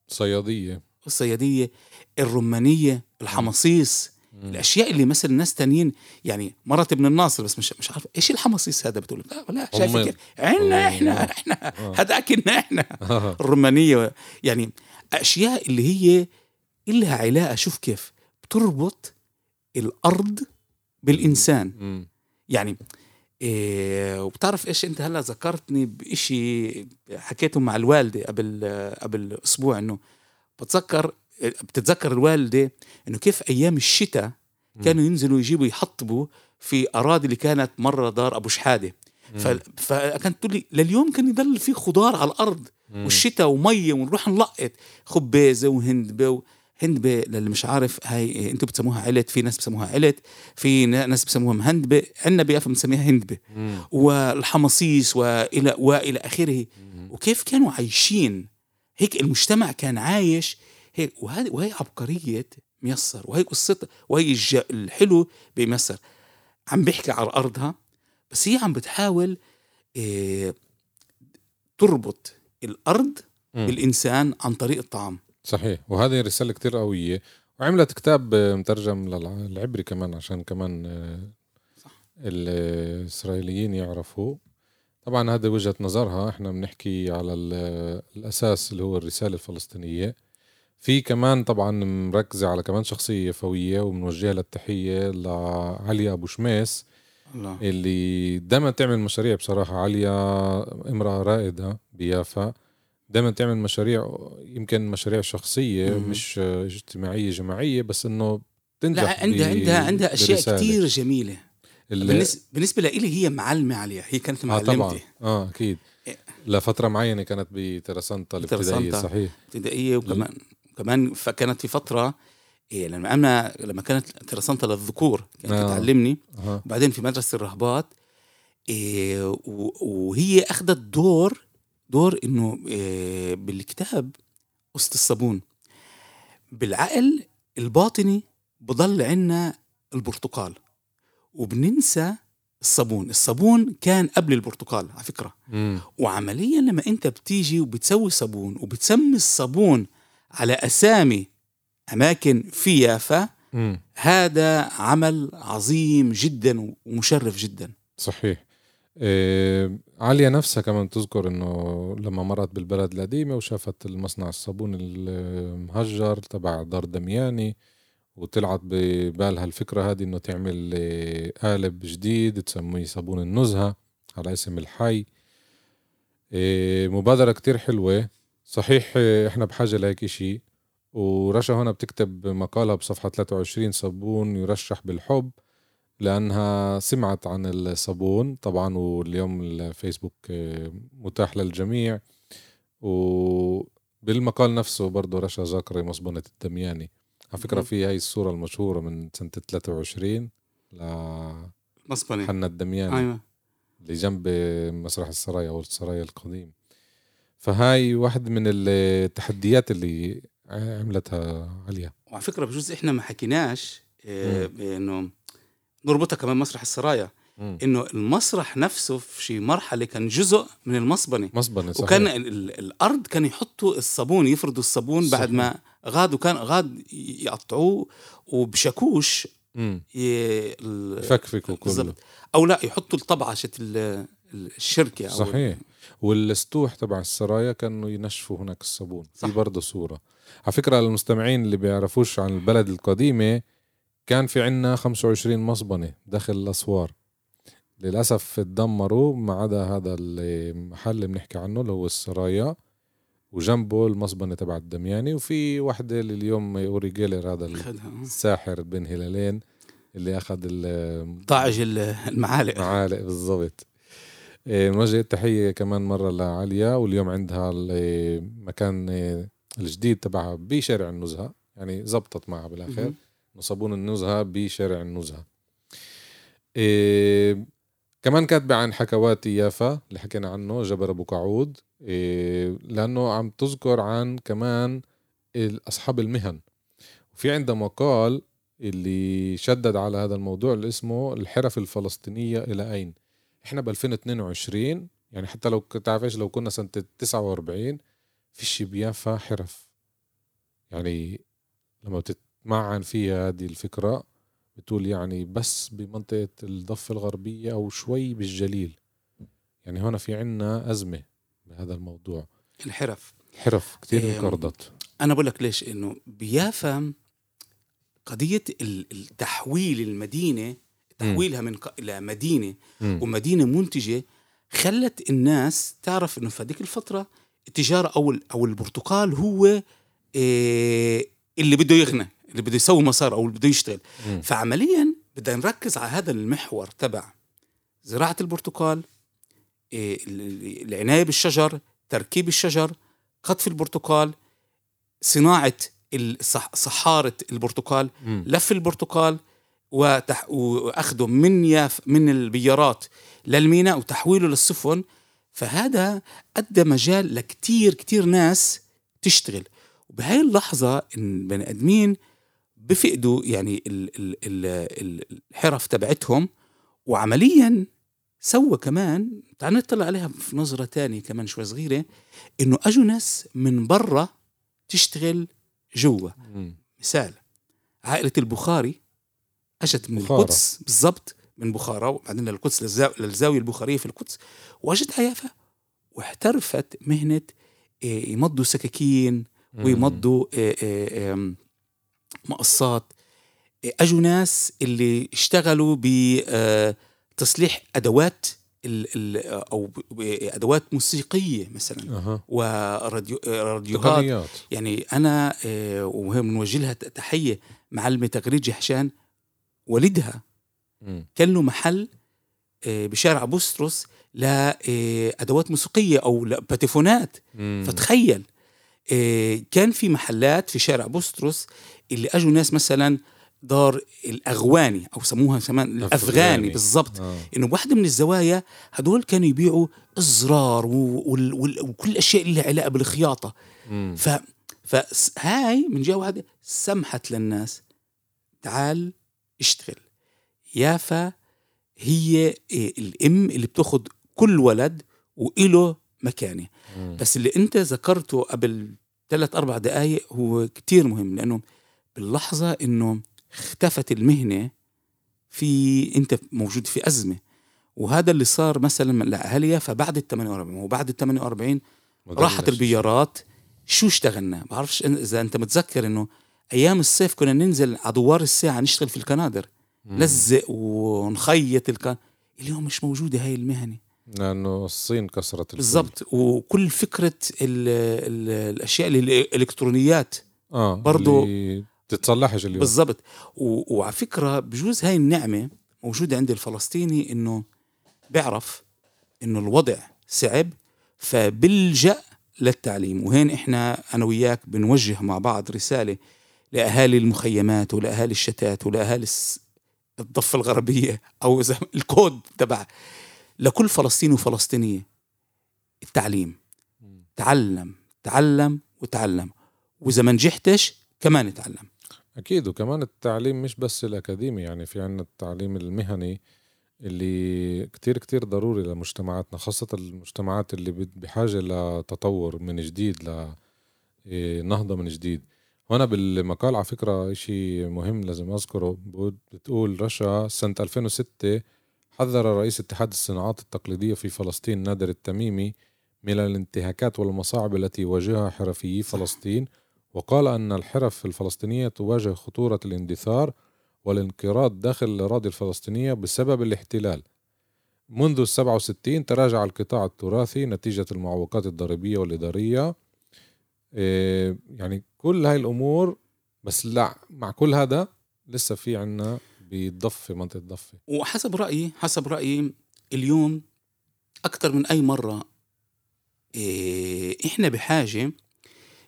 صيادية. الصيادية الرمانية الحمصيص مم. الأشياء اللي مثلا ناس تانيين يعني مرت ابن الناصر بس مش مش عارف إيش الحمصيص هذا بتقول لا لا شايف كيف عنا إحنا إحنا آه. هذا اكلنا إحنا. الرومانية يعني أشياء اللي هي إلها علاقة شوف كيف بتربط الأرض بالإنسان مم. يعني إيه وبتعرف إيش أنت هلا ذكرتني بإشي حكيته مع الوالدة قبل قبل أسبوع إنه بتذكر بتتذكر الوالدة إنه كيف أيام الشتاء كانوا ينزلوا يجيبوا يحطبوا في أراضي اللي كانت مرة دار أبو شحادة. فكانت تقول لي لليوم كان يضل في خضار على الأرض. والشتاء ومية ونروح نلقط خبازة وهندبة و... هندبة للي مش عارف هاي أنتم بتسموها علت في ناس بسموها علت في ناس بسموها مهندبة عندنا بيافا بنسميها هندبة. والحمصيص والى وإلى آخره وكيف كانوا عايشين هيك المجتمع كان عايش هيك وهذه وهي عبقرية ميسر وهي قصتها وهي الحلو بميسر. عم بيحكي على أرضها بس هي عم بتحاول إيه تربط الأرض مم. بالإنسان عن طريق الطعام. صحيح. وهذه رسالة كتير قوية. وعملت كتاب آه، مترجم للعبري كمان عشان كمان آه، الإسرائيليين يعرفوا طبعا هذا وجهة نظرها. إحنا بنحكي على ال- الأساس اللي هو الرسالة الفلسطينية. في كمان طبعا مركزة على كمان شخصية يفوية وبنوجهها للتحية لعليا أبو شميس الله. اللي دائما تعمل مشاريع بصراحة. عليا امرأة رائدة بيافا دائما تعمل مشاريع يمكن مشاريع شخصية مم. مش آه، اجتماعية جماعية بس إنه تنجح لا عندها عندها عندها أشياء جميلة. ال- بالنسبة بالنسبة لإلي هي معلمة عليها هي كانت آه طبعا. معلمتي. آه أكيد. إيه. لفترة معينة كانت بترسانتا الابتدائية. صحيح. ابتدائية وكمان كمان فكانت في فترة إيه لما أنا لما كانت ترسانتا للذكور كانت آه. تعلمني آه وبعدين في مدرسة الرهبات إيه وهي أخذت دور دور إنه إيه بالكتاب قصه الصابون. بالعقل الباطني بضل عنا البرتقال وبننسى الصابون. الصابون كان قبل البرتقال على فكرة. مم. وعمليا لما أنت بتيجي وبتسوي صابون وبتسمي الصابون على أسامي أماكن في يافا مم. هذا عمل عظيم جدا ومشرف جدا. صحيح. إيه عليا نفسها كمان تذكر إنه لما مرت بالبلد القديمة وشافت المصنع الصابون المهجر تبع دار دمياني وطلعت ببالها الفكرة هذه إنه تعمل إيه، قالب جديد تسميه صابون النزهة على اسم الحي. إيه، مبادرة كتير حلوة. صحيح إحنا بحاجة لهيك إشي. ورشا هنا بتكتب مقالها بصفحة 23 صابون يرشح بالحب لأنها سمعت عن الصابون. طبعا واليوم الفيسبوك آه، متاح للجميع. وبالمقال نفسه برضه رشا ذاكرة مصبونة الدمياني. على فكرة في هاي الصورة المشهورة من سنة 23 ل مصبني حنا الدمياني. أيوه. اللي جنب مسرح السرايا أو السرايا القديم. فهاي واحد من التحديات اللي عملتها عليا. وعلى فكرة بجوز إحنا ما حكيناش آه، بأنه نربطها كمان مسرح السرايا. إنه المسرح نفسه في شي مرحلة كان جزء من المصبنة. مصبنة صحيح. وكان ال- ال- الأرض كانوا يحطوا الصابون يفردوا الصابون بعد صحيح. ما غاد وكان غاد يقطعوه وبشاكوش يفكفكوا كله. أو لا يحطوا الطبعة شت ال- ال- الشركة أو صحيح. والسطوح تبع السرايا كانوا ينشفوا هناك الصابون. صح. في برضه صورة. على فكرة للمستمعين اللي بيعرفوش عن البلد القديمة كان في عنا 25 مصبنة داخل الأسوار. للأسف تدمروا ما عدا هذا المحل اللي بنحكي عنه اللي هو السرايا وجنبه المصبنة تبع الدمياني وفي وحدة اللي اليوم أوري جيلر هذا. الساحر بين هلالين اللي أخذ ال- طاعج ال- المعالق. معالق بالضبط. نوجه التحية كمان مرة لعليا واليوم عندها المكان إيه، الجديد تبعها بشارع النزهة. يعني زبطت معها بالآخر. صابون النزهة بشارع النزهة. إيه كمان كاتبة عن حكوات يافا اللي حكينا عنه جبل أبو قعود. إيه لأنه عم تذكر عن كمان أصحاب المهن. وفي عندها مقال اللي شدد على هذا الموضوع اللي اسمه الحرف الفلسطينية إلى أين؟ إحنا ب 2022 يعني حتى لو إيش؟ لو كنا سنة 49 فيش بيافا حرف يعني لما بتتمعن فيها هذه الفكرة بتقول يعني بس بمنطقة الضفة الغربية أو شوي بالجليل. يعني هنا في عنا أزمة بهذا الموضوع. الحرف. حرف كتير إيه، انقرضت. أنا بقول لك ليش؟ إنه بيافا قضية ال- التحويل المدينة تحويلها من ق- إلى مدينة مم. ومدينة منتجة خلت الناس تعرف إنه في هذيك الفترة التجارة أو ال- أو البرتقال هو إيه اللي بده يغنى اللي بده يسوي مسار أو اللي بده يشتغل مم. فعمليا بدنا نركز على هذا المحور تبع زراعة البرتقال إيه ال- ال- العناية بالشجر تركيب الشجر قطف البرتقال صناعة صحارة البرتقال مم. لف البرتقال وتح... وأخذه من ياف من البيارات للميناء وتحويله للسفن فهذا أدى مجال لكتير كتير ناس تشتغل وبهاي اللحظة إن بني آدمين بفقدوا يعني ال... ال... ال... ال- الحرف تبعتهم وعمليا سوى كمان تعال نطلع عليها في نظرة تانية كمان شوي صغيرة إنه أجوا ناس من برا تشتغل جوا. مثال عائلة البخاري أجت من بخارى. القدس بالضبط من بخارى وبعدين للقدس للزاو... للزاوية البخارية في القدس وأجت عيافة واحترفت مهنة إيه، يمضوا سكاكين ويمضوا إيه، إيه، مقصات. أجوا ناس اللي اشتغلوا بتصليح أدوات ال ال أو أدوات موسيقية مثلا أها. وراديو راديوهات. تقنيات. يعني أنا آه، وهي بنوجه لها تحية معلمة تغريد جحشان والدها. كان له محل آه، بشارع بوستروس لادوات موسيقية أو باتيفونات. فتخيل آه، كان في محلات في شارع بوستروس اللي أجوا ناس مثلا دار الأغواني أو سموها كمان الأفغاني. بالضبط آه. إنه بواحده من الزوايا هدول كانوا يبيعوا الزرار وكل الأشياء اللي لها علاقة بالخياطة. ف فهاي من جهة واحدة سمحت للناس تعال اشتغل. يافا هي الام اللي بتاخد كل ولد وإله مكانه. مم. بس اللي أنت ذكرته قبل ثلاث أربع دقائق هو كتير مهم لأنه باللحظة إنه اختفت المهنة في أنت موجود في أزمة. وهذا اللي صار مثلا لاهالي فبعد ال 48 وبعد ال 48 راحت. البيارات شو اشتغلنا؟ بعرفش إذا أنت متذكر إنه أيام الصيف كنا ننزل على دوار الساعة نشتغل في الكنادر. لزق ونخيط الكن اليوم مش موجودة هاي المهنة. لأنه الصين كسرت. بالضبط. وكل فكرة ال ال الأشياء اللي الإلكترونيات آه برضو- اللي تتصلحش اليوم. بالضبط. و- وعلى فكرة بجوز هاي النعمة موجودة عند الفلسطيني إنه بيعرف إنه الوضع صعب فبلجأ للتعليم. وهين إحنا أنا وياك بنوجه مع بعض رسالة لأهالي المخيمات ولأهالي الشتات الغربية أو زي ما- الكود تبع لكل فلسطيني وفلسطينية التعليم. تعلم تعلم وتعلم. وإذا ما نجحتش كمان اتعلم. أكيد وكمان التعليم مش بس الأكاديمي يعني في عنا التعليم المهني اللي كتير كتير ضروري لمجتمعاتنا خاصة المجتمعات اللي بحاجة لتطور من جديد لنهضة من جديد. وأنا بالمقال على فكرة إشي مهم لازم أذكره. بتقول رشا سنة 2006 حذر رئيس اتحاد الصناعات التقليدية في فلسطين نادر التميمي من الانتهاكات والمصاعب التي يواجهها حرفيي فلسطين وقال أن الحرف الفلسطينية تواجه خطورة الاندثار والانقراض داخل الأراضي الفلسطينية بسبب الاحتلال. منذ السبعة وستين تراجع القطاع التراثي نتيجة المعوقات الضريبية والإدارية يعني كل هاي الأمور بس لا مع كل هذا لسه في عنا بالضفة منطقة الضفة وحسب رأيي حسب رأيي اليوم أكثر من أي مرة إيه إحنا بحاجة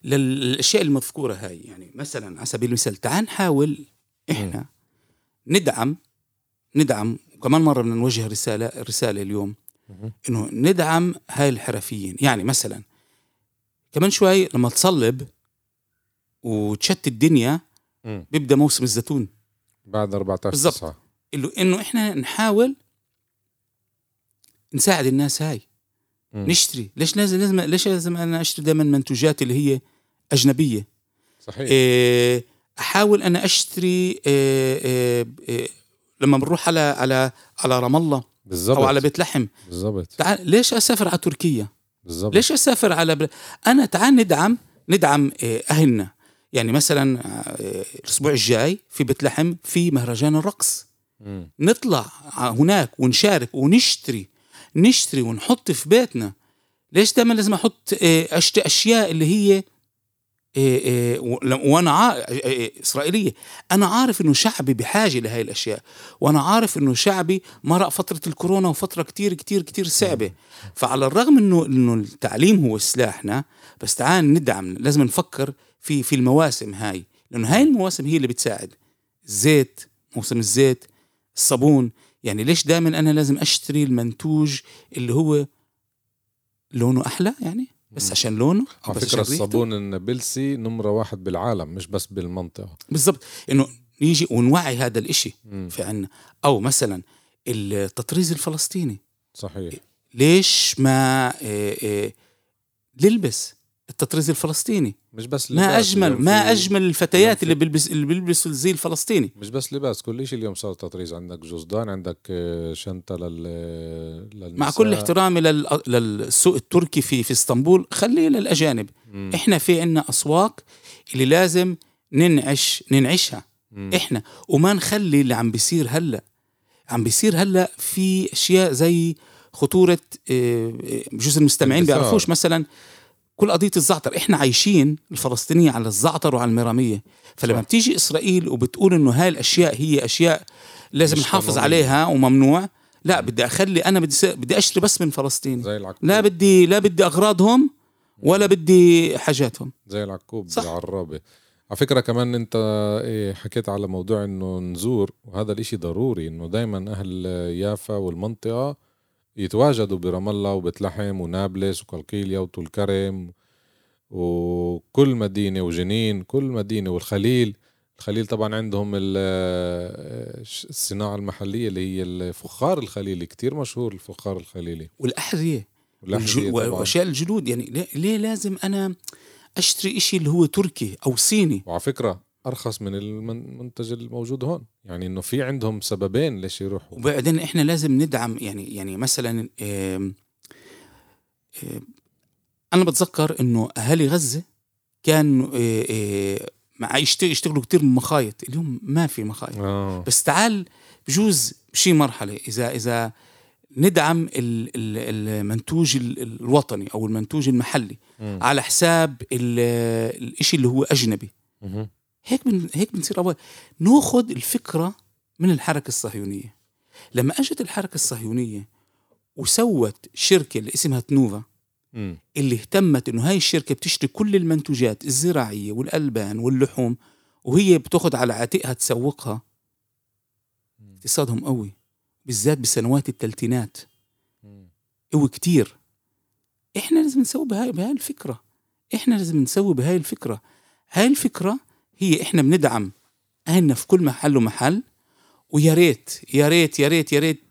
للأشياء المذكورة هاي. يعني مثلا على سبيل المثال تعال نحاول إحنا ندعم ندعم وكمان مرة بدنا نوجه رسالة رسالة اليوم. إنه ندعم هاي الحرفيين. يعني مثلا كمان شوي لما تصلب وتشت الدنيا مم. بيبدأ موسم الزيتون. بعد 14 بالضبط. اللي إنه إحنا نحاول نساعد الناس هاي. مم. نشتري. ليش لازم لازم ليش لازم أنا أشتري دائما منتوجات اللي هي أجنبية؟ صحيح. إيه أحاول أنا أشتري إيه إيه إيه لما بنروح على على على رام الله بالضبط. أو على بيت لحم. بالضبط. تعال ليش أسافر على تركيا؟ بالضبط. ليش أسافر على بل... أنا تعال ندعم ندعم إيه، أهلنا. يعني مثلا آه، الأسبوع الجاي في بيت لحم في مهرجان الرقص. مم. نطلع هناك ونشارك ونشتري نشتري ونحط في بيتنا. ليش دائما لازم أحط آه، اشتري أشياء اللي هي آه، و- وأنا عا... آه، آه، إسرائيلية. أنا عارف إنه شعبي بحاجة لهي الأشياء وأنا عارف إنه شعبي مرق فترة الكورونا وفترة كتير كتير كتير صعبة. فعلى الرغم إنه إنه التعليم هو سلاحنا بس تعال ندعم لازم نفكر في في المواسم هاي. لأنه هاي المواسم هي اللي بتساعد. الزيت موسم الزيت الصابون. يعني ليش دائما أنا لازم أشتري المنتوج اللي هو لونه أحلى يعني؟ بس. عشان لونه على بس ريحته؟ الصابون النابلسي نمرة واحد بالعالم مش بس بالمنطقة بالضبط إنه نيجي ونوعي هذا الإشي مم. في عنا أو مثلا التطريز الفلسطيني صحيح ليش ما إيه إيه نلبس التطريز الفلسطيني. مش بس ما لباس اجمل اليوم ما أجمل الفتيات اللي بيلبس اللي بيلبسوا الزي الفلسطيني. مش بس لباس كل شيء اليوم صار تطريز. عندك جزدان عندك آه، شنطة لل للنساء. مع كل احترامي لل- للسوق التركي في في إسطنبول خليه للأجانب. مم. إحنا في عنا أسواق اللي لازم ننعش ننعشها. مم. إحنا. وما نخلي اللي عم بيصير هلأ. عم بيصير هلأ في أشياء زي خطورة آه، آه، بجوز المستمعين. بيعرفوش مثلا كل قضية الزعتر إحنا عايشين الفلسطينيين على الزعتر وعلى المراميه فلما صح. بتيجي إسرائيل وبتقول إنه هاي الأشياء هي أشياء لازم نحافظ. عليها وممنوع لا بدي أخلي أنا بدي بدي أشتري بس من فلسطين زي العكوب لا بدي لا بدي أغراضهم ولا بدي حاجاتهم زي العكوب صح. بالعرابة على فكرة كمان أنت إيه حكيت على موضوع إنه نزور وهذا الإشي ضروري إنه دايما أهل يافا والمنطقة يتواجدوا برام الله وبيت لحم ونابلس وقلقيلية وطول كرم وكل مدينة وجنين كل مدينة والخليل. الخليل طبعا عندهم ال- الصناعة المحلية اللي هي الفخار الخليلي كتير مشهور الفخار الخليلي. والأحذية. والأحذية. وأشياء الجلود يعني ليه, لازم أنا أشتري إشي اللي هو تركي أو صيني؟ وعلى فكرة أرخص من المنتج الموجود هون يعني إنه في عندهم سببين ليش يروحوا وبعدين إحنا لازم ندعم يعني يعني مثلا آم، آم، أنا بتذكر إنه أهالي غزة كانوا آه، آه، مع يشت- يشتغلوا كتير من مخايط اليوم ما في مخايط آه. بس تعال بجوز بشي مرحلة إذا إذا ندعم ال- ال- المنتوج ال- الوطني أو المنتوج المحلي مم. على حساب ال- الإشي اللي هو أجنبي مهم. هيك بن هيك بنصير أول. نأخذ الفكرة من الحركة الصهيونية. لما أجت الحركة الصهيونية وسوت شركة اللي اسمها تنوفا. اللي اهتمت إنه هاي الشركة بتشتري كل المنتوجات الزراعية والألبان واللحوم وهي بتأخذ على عاتقها تسوقها. اقتصادهم قوي بالذات بسنوات الثلاثينات. قوي كتير. إحنا لازم نسوي بهاي بهاي الفكرة. إحنا لازم نسوي بهاي الفكرة. هاي الفكرة هي إحنا بندعم أهلنا في كل محل ومحل ويا ريت يا ريت يا ريت يا ريت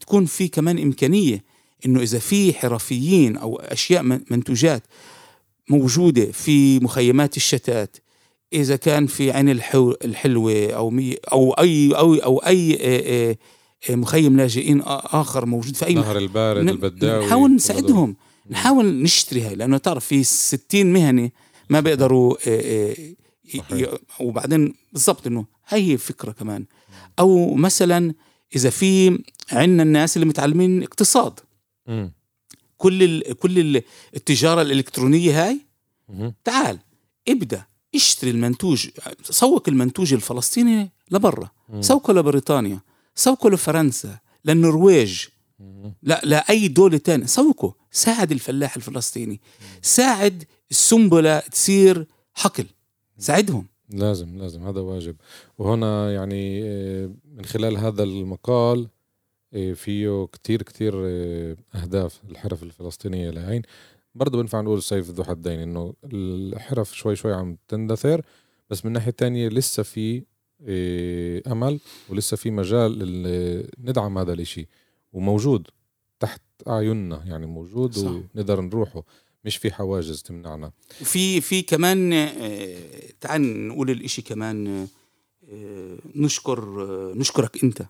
تكون في كمان إمكانية إنه إذا في حرفيين أو أشياء من- منتوجات موجودة في مخيمات الشتات إذا كان في عين الحو الحلوة أو مي أو اي أو أو أي مخيم لاجئين آخر موجود في أي نهر البارد ن- البداوي نحاول نساعدهم نحاول نشتري هاي لأنه تعرف في 60 مهنة ما بيقدروا صحيح. وبعدين بالضبط إنه هاي هي فكره كمان أو مثلا إذا في عندنا الناس اللي متعلمين اقتصاد مم. كل ال كل ال التجارة الإلكترونية هاي مهم. تعال ابدأ اشتري المنتوج سوق المنتوج الفلسطيني لبرا. سوقه لبريطانيا سوقه لفرنسا للنرويج. لا لا اي دولة تانية سوقه ساعد الفلاح الفلسطيني ساعد السنبلة تصير حقل ساعدهم. لازم لازم هذا واجب. وهنا يعني آه، من خلال هذا المقال آه، فيه كتير كتير آه، أهداف الحرف الفلسطينية لهين. برضه بنفع نقول سيف ذو حدين إنه الحرف شوي شوي عم تندثر بس من ناحية تانية لسه في أمل ولسه في مجال ال- ندعم هذا الإشي. وموجود تحت أعيننا يعني موجود صح. ونقدر نروحه. مش في حواجز تمنعنا. وفي في كمان آه، تعال نقول الإشي كمان آه، نشكر آه، نشكرك أنت.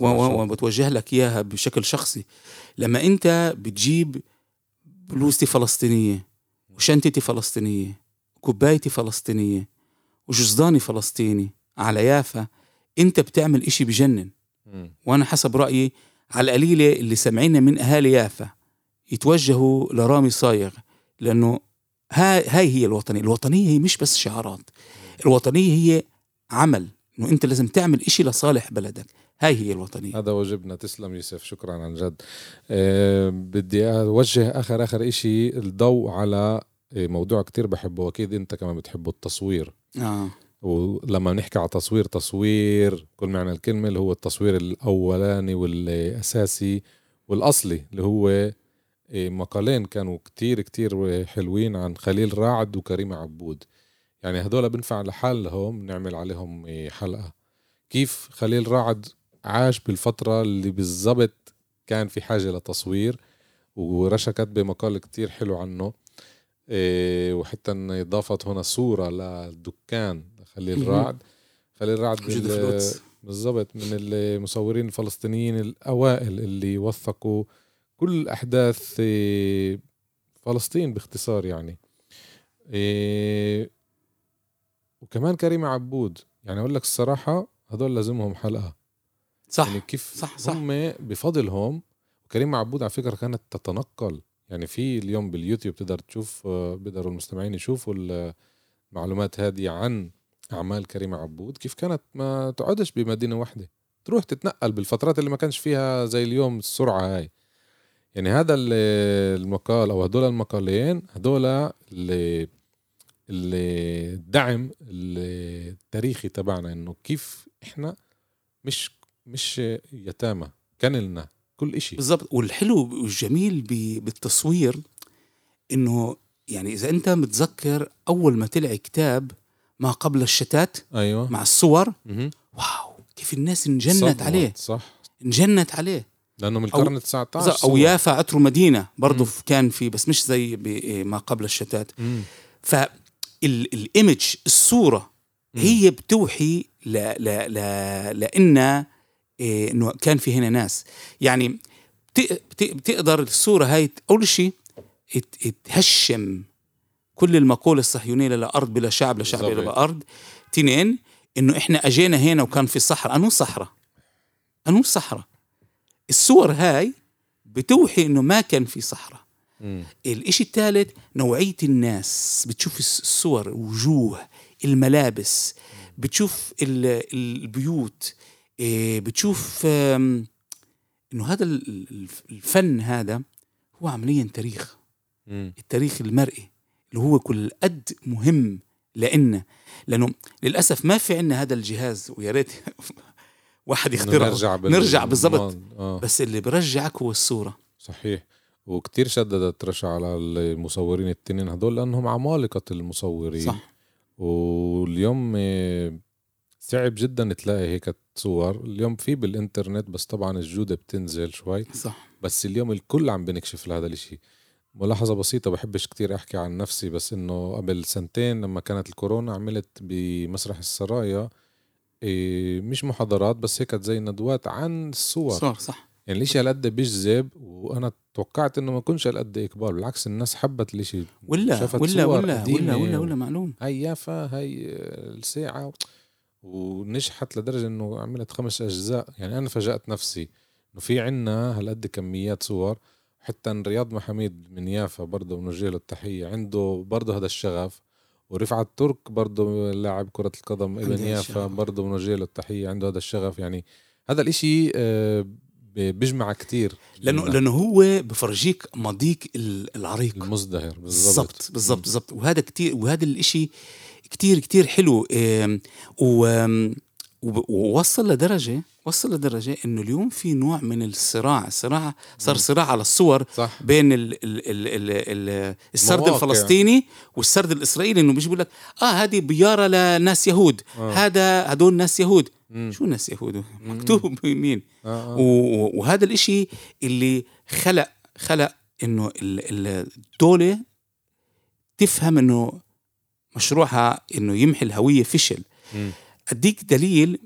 وبتوجه لك إياها بشكل شخصي. لما أنت بتجيب بلوزتي فلسطينية وشنطتي فلسطينية كوبايتي فلسطينية وجزداني فلسطيني على يافا أنت بتعمل إشي بجنن. وأنا حسب رأيي على القليلة اللي سامعيننا من أهالي يافا. يتوجهوا لرامي صايغ لأنه هاي هاي هي الوطنية، الوطنية هي مش بس شعارات. الوطنية هي عمل. إنه أنت لازم تعمل إشي لصالح بلدك. هاي هي الوطنية. هذا واجبنا. تسلم يوسف. شكرا عن جد. أه بدي أوجه اخر آخر إشي. الضوء على آه، موضوع كتير بحبه. واكيد أنت كمان بتحبه. التصوير. آه. ولما نحكي على تصوير تصوير كل معنى الكلمة اللي هو التصوير الأولاني والأساسي والأصلي اللي هو آه، مقالين كانوا كتير كتير حلوين عن خليل راعد وكريمة عبود. يعني هدول بنفع لحالهم نعمل عليهم آه، حلقة. كيف خليل راعد عاش بالفترة اللي بالضبط كان في حاجة لتصوير ورشا كاتبة مقال كتير حلو عنه إيه وحتى إضافت هنا صورة للدكان خليل. رعد خليل رعد بالضبط من المصورين الفلسطينيين الأوائل اللي وثقوا كل أحداث إيه، فلسطين باختصار يعني. إيه وكمان كريم عبود يعني أقول لك الصراحة هدول لازمهم حلقة. صح يعني كيف صح، صح. هم بفضلهم وكريم عبود على فكرة كانت تتنقل. يعني في اليوم باليوتيوب تقدر تشوف آه، بيقدروا المستمعين يشوفوا المعلومات هذه عن أعمال كريم عبود كيف كانت ما تقعدش بمدينة واحدة. تروح تتنقل بالفترات اللي ما كانش فيها زي اليوم السرعة هاي. يعني هذا ال- المقال أو هدول المقالين هدول اللي الدعم التاريخي تبعنا إنه كيف إحنا مش مش يتامى كان لنا كل إشي. بالضبط. والحلو والجميل بالتصوير إنه يعني إذا أنت متذكر أول ما طلع كتاب ما قبل الشتات أيوه. مع الصور مهم. Wow كيف الناس انجنت عليه. صح. انجنت عليه. لأنه من القرن 19 أو. يافا عطر مدينة برضه. كان في بس مش زي ب- ما قبل الشتات. فال image الصورة مم. هي بتوحي ل ل ل لأن إيه، إنه كان في هنا ناس يعني بت- بت- بتقدر الصورة هاي أول شيء تهشم كل المقوله الصهيونية لا أرض بلا شعب لا شعب. بلا أرض تنين إنه إحنا أجينا هنا وكان في صحراء أنو صحراء أنو صحراء الصور هاي بتوحي إنه ما كان في صحراء مم. الإشي الثالث نوعية الناس بتشوف الصور الوجوه الملابس بتشوف ال- البيوت إيه، بتشوف إنه هذا ال- ال- الفن هذا هو عمليا تاريخ. التاريخ المرئي اللي هو كل قد مهم لنا لأنه للأسف ما في عندنا هذا الجهاز ويا ريت واحد إنه يخترعه. نرجع بال- نرجع بالضبط. آه. بس اللي برجعك هو الصورة. صحيح. وكتير شددت رشا على المصورين التنين هدول لأنهم عمالقة المصورين. صح. واليوم صعب جدا تلاقي هيك صور. اليوم في بالإنترنت بس طبعا الجودة بتنزل شوي. صح. بس اليوم الكل عم بنكشف لهذا الإشي. ملاحظة بسيطة بحبش كتير أحكي عن نفسي بس إنه قبل سنتين لما كانت الكورونا عملت بمسرح السرايا مش محاضرات بس هيك زي ندوات عن الصور. صار صح. يعني الإشي هالقد بيجذب وأنا توقعت إنه ما يكونش هالقد اقبال بالعكس الناس حبت الإشي. ولا شافت ولا صور ولا قديمة. ولا ولا ولا معلوم. هاي يافا هاي الساعة ونجحت لدرجة إنه عملت خمس أجزاء. يعني أنا فاجأت نفسي إنه في عنا هالقد كميات صور. حتى رياض محميد من يافا برضه بنوجه له التحية عنده برضه هذا الشغف. ورفعت ترك برضه لاعب كرة القدم إبن يافا. برضه بنوجه له التحية عنده هذا الشغف. يعني هذا الإشي آه، بيجمع كتير لأنه منا. لأنه هو بفرجيك ماضيك ال- العريق. المزدهر بالضبط. بالضبط بالضبط وهذا كتير وهذا الإشي كتير كتير حلو. و ووصل لدرجة وصل لدرجة إنه اليوم في نوع من الصراع صراع صار صراع على الصور صح بين ال ال ال ال ال السرد مواقع. الفلسطيني والسرد الإسرائيلي إنه بيجي بيقول لك آه هذه بيارة لناس يهود آه. هذا هدول ناس يهود مم. شو ناس يهود مكتوب مين آه آه. وهذا الإشي اللي خلق خلق إنه ال- ال- الدولة تفهم إنه مشروعها إنه يمحي الهوية فشل مم. أديك دليل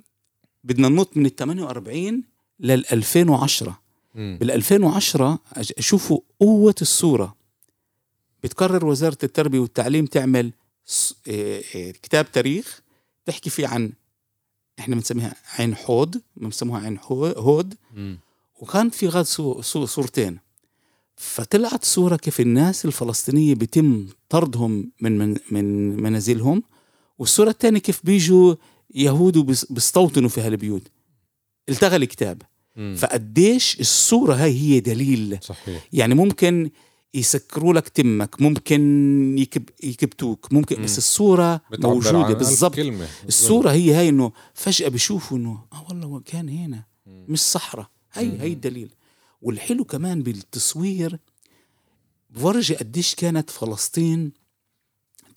بدنا ننط من ال 48 لل 2010 مم. بال 2010 أج- شوفوا قوة الصورة بتقرر وزارة التربية والتعليم تعمل إيه إيه كتاب تاريخ تحكي فيه عن إحنا بنسميها عين حوض بنسموها عين هود. وكان في غاد صو- صو- صورتين فطلعت صورة كيف الناس الفلسطينية بيتم طردهم من من, من منازلهم والصورة الثانية كيف بيجوا يهود وبيستوطنوا في هالبيوت التغى الكتاب. فقديش الصورة هاي هي دليل صحيح يعني ممكن يسكروا لك تمك ممكن يكب يكبتوك ممكن مم. بس الصورة موجودة بالضبط. الصورة هي هاي إنه فجأة بيشوفوا إنه آه والله كان هنا مم. مش صحراء هي مم. هي الدليل والحلو كمان بالتصوير بورجي قديش كانت فلسطين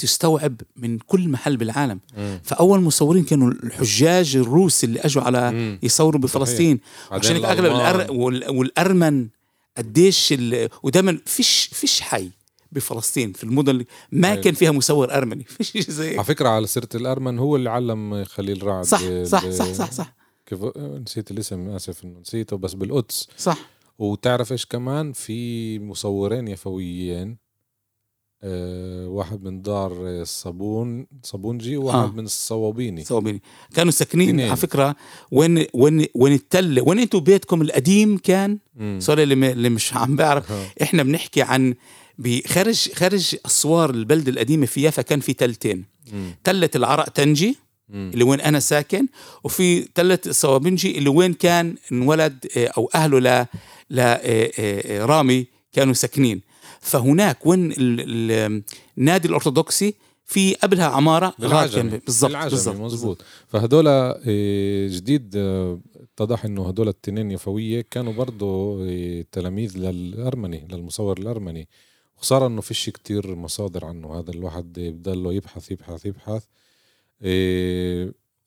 تستوعب من كل محل بالعالم مم. فأول مصورين كانوا الحجاج الروس اللي أجوا على مم. يصوروا بفلسطين عشان أغلب. الأر... وال... والأرمن قديش ال... ودائما فيش فيش حي بفلسطين في المدن ما أيوة. كان فيها مصور أرمني فيش زي على. فكرة على سيرة الأرمن هو اللي علم خليل رعد صح ب- صح صح صح صح كيف نسيت الاسم آسف إنه نسيته بس بالقدس صح وتعرف إيش كمان في مصورين يفويين آه واحد من دار الصابون صابونجي وواحد آه. آه. من الصوابيني صوابيني كانوا ساكنين. على فكرة وين وين وين التله وين أنتوا بيتكم القديم كان. سوري اللي, مش عم بعرف آه. إحنا بنحكي عن بخارج خارج أسوار البلده القديمة في يافا كان في تلتين مم. تلة العرق تنجي مم. اللي وين أنا ساكن وفي تلة الصوابنجي اللي وين كان انولد آه، أو أهله ل ل آه، آه، آه، رامي كانوا ساكنين فهناك وين ال- ال- النادي الأرثوذكسي في قبلها عمارة بالعجمي بالضبط بالضبط مزبوط فهدول آه، جديد آه، اتضح إنه هدول التنين يفوية كانوا برضو آه، تلاميذ للأرمني للمصور الأرمني. خسارة إنه فيش كتير مصادر عنه. هذا الواحد بضله يبحث يبحث يبحث.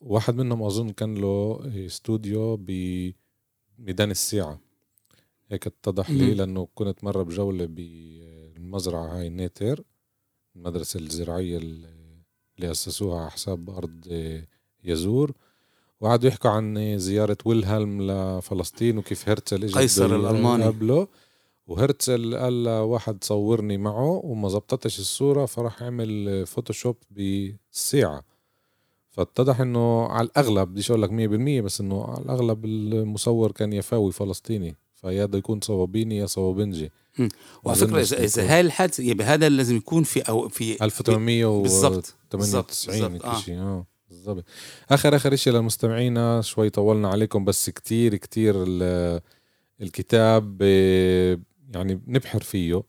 واحد منهم أظن كان له استوديو بميدان الساعة. هيك اتضح لي. لأنه كنت مرة بجولة بالمزرعة هاي نيتر المدرسة الزراعية اللي أسسوها على حساب أرض يزور. وقعدوا يحكوا عن زيارة ويلهلم لفلسطين وكيف هرتزل اجى قيصر الألماني. يقابله وهرتزل قال لواحد صورني معه وما زبطتش الصورة فراح عمل فوتوشوب بالساعة فاتضح إنه على الأغلب بديش أقول لك 100% بس إنه على الأغلب المصور كان يفاوي فلسطيني فيا بده يكون صوابيني يا صوابنجي. وعلى فكرة اذا الحادثه يبقى هذا لازم يكون في أو في 1898 آه. شيء. آه. بالضبط. اخر آخر شيء لمستمعينا شوي طولنا عليكم بس كتير كتير الكتاب آه، يعني بنبحر فيه.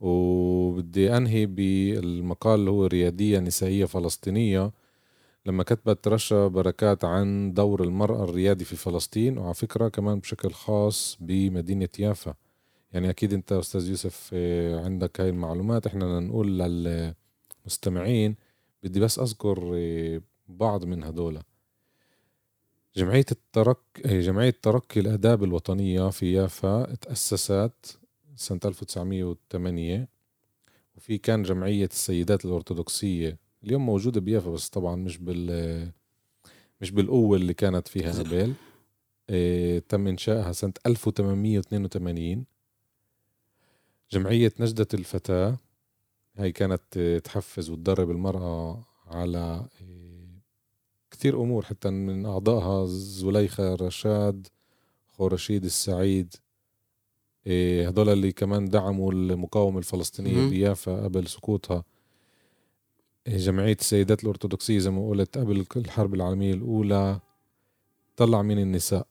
وبدي أنهي بالمقال اللي هو ريادية نسائية فلسطينية. لما كتبت رشا بركات عن دور المرأة الريادي في فلسطين وعلى فكرة كمان بشكل خاص بمدينة يافا. يعني أكيد أنت أستاذ يوسف آه، عندك هاي المعلومات. إحنا نقول للمستمعين بدي بس أذكر آه، بعض من هدول. جمعية الترك آه، جمعية ترقي الآداب الوطنية في يافا تأسست سنة 1908 وفي كان جمعية السيدات الأرثوذكسية. اليوم موجودة بيافا بس طبعا مش بال مش بالقوة اللي كانت فيها قبل. تم إنشائها سنة 1882 جمعية نجدة الفتاة هاي كانت تحفز وتدرب المرأة على إيه كثير أمور حتى من أعضائها زليخة رشاد خورشيد السعيد إيه هدول اللي كمان دعموا المقاومة الفلسطينية بيافا قبل سقوطها. جمعية السيدات الأرثوذكسية زي ما قلت قبل الحرب العالمية الأولى طلع من النساء.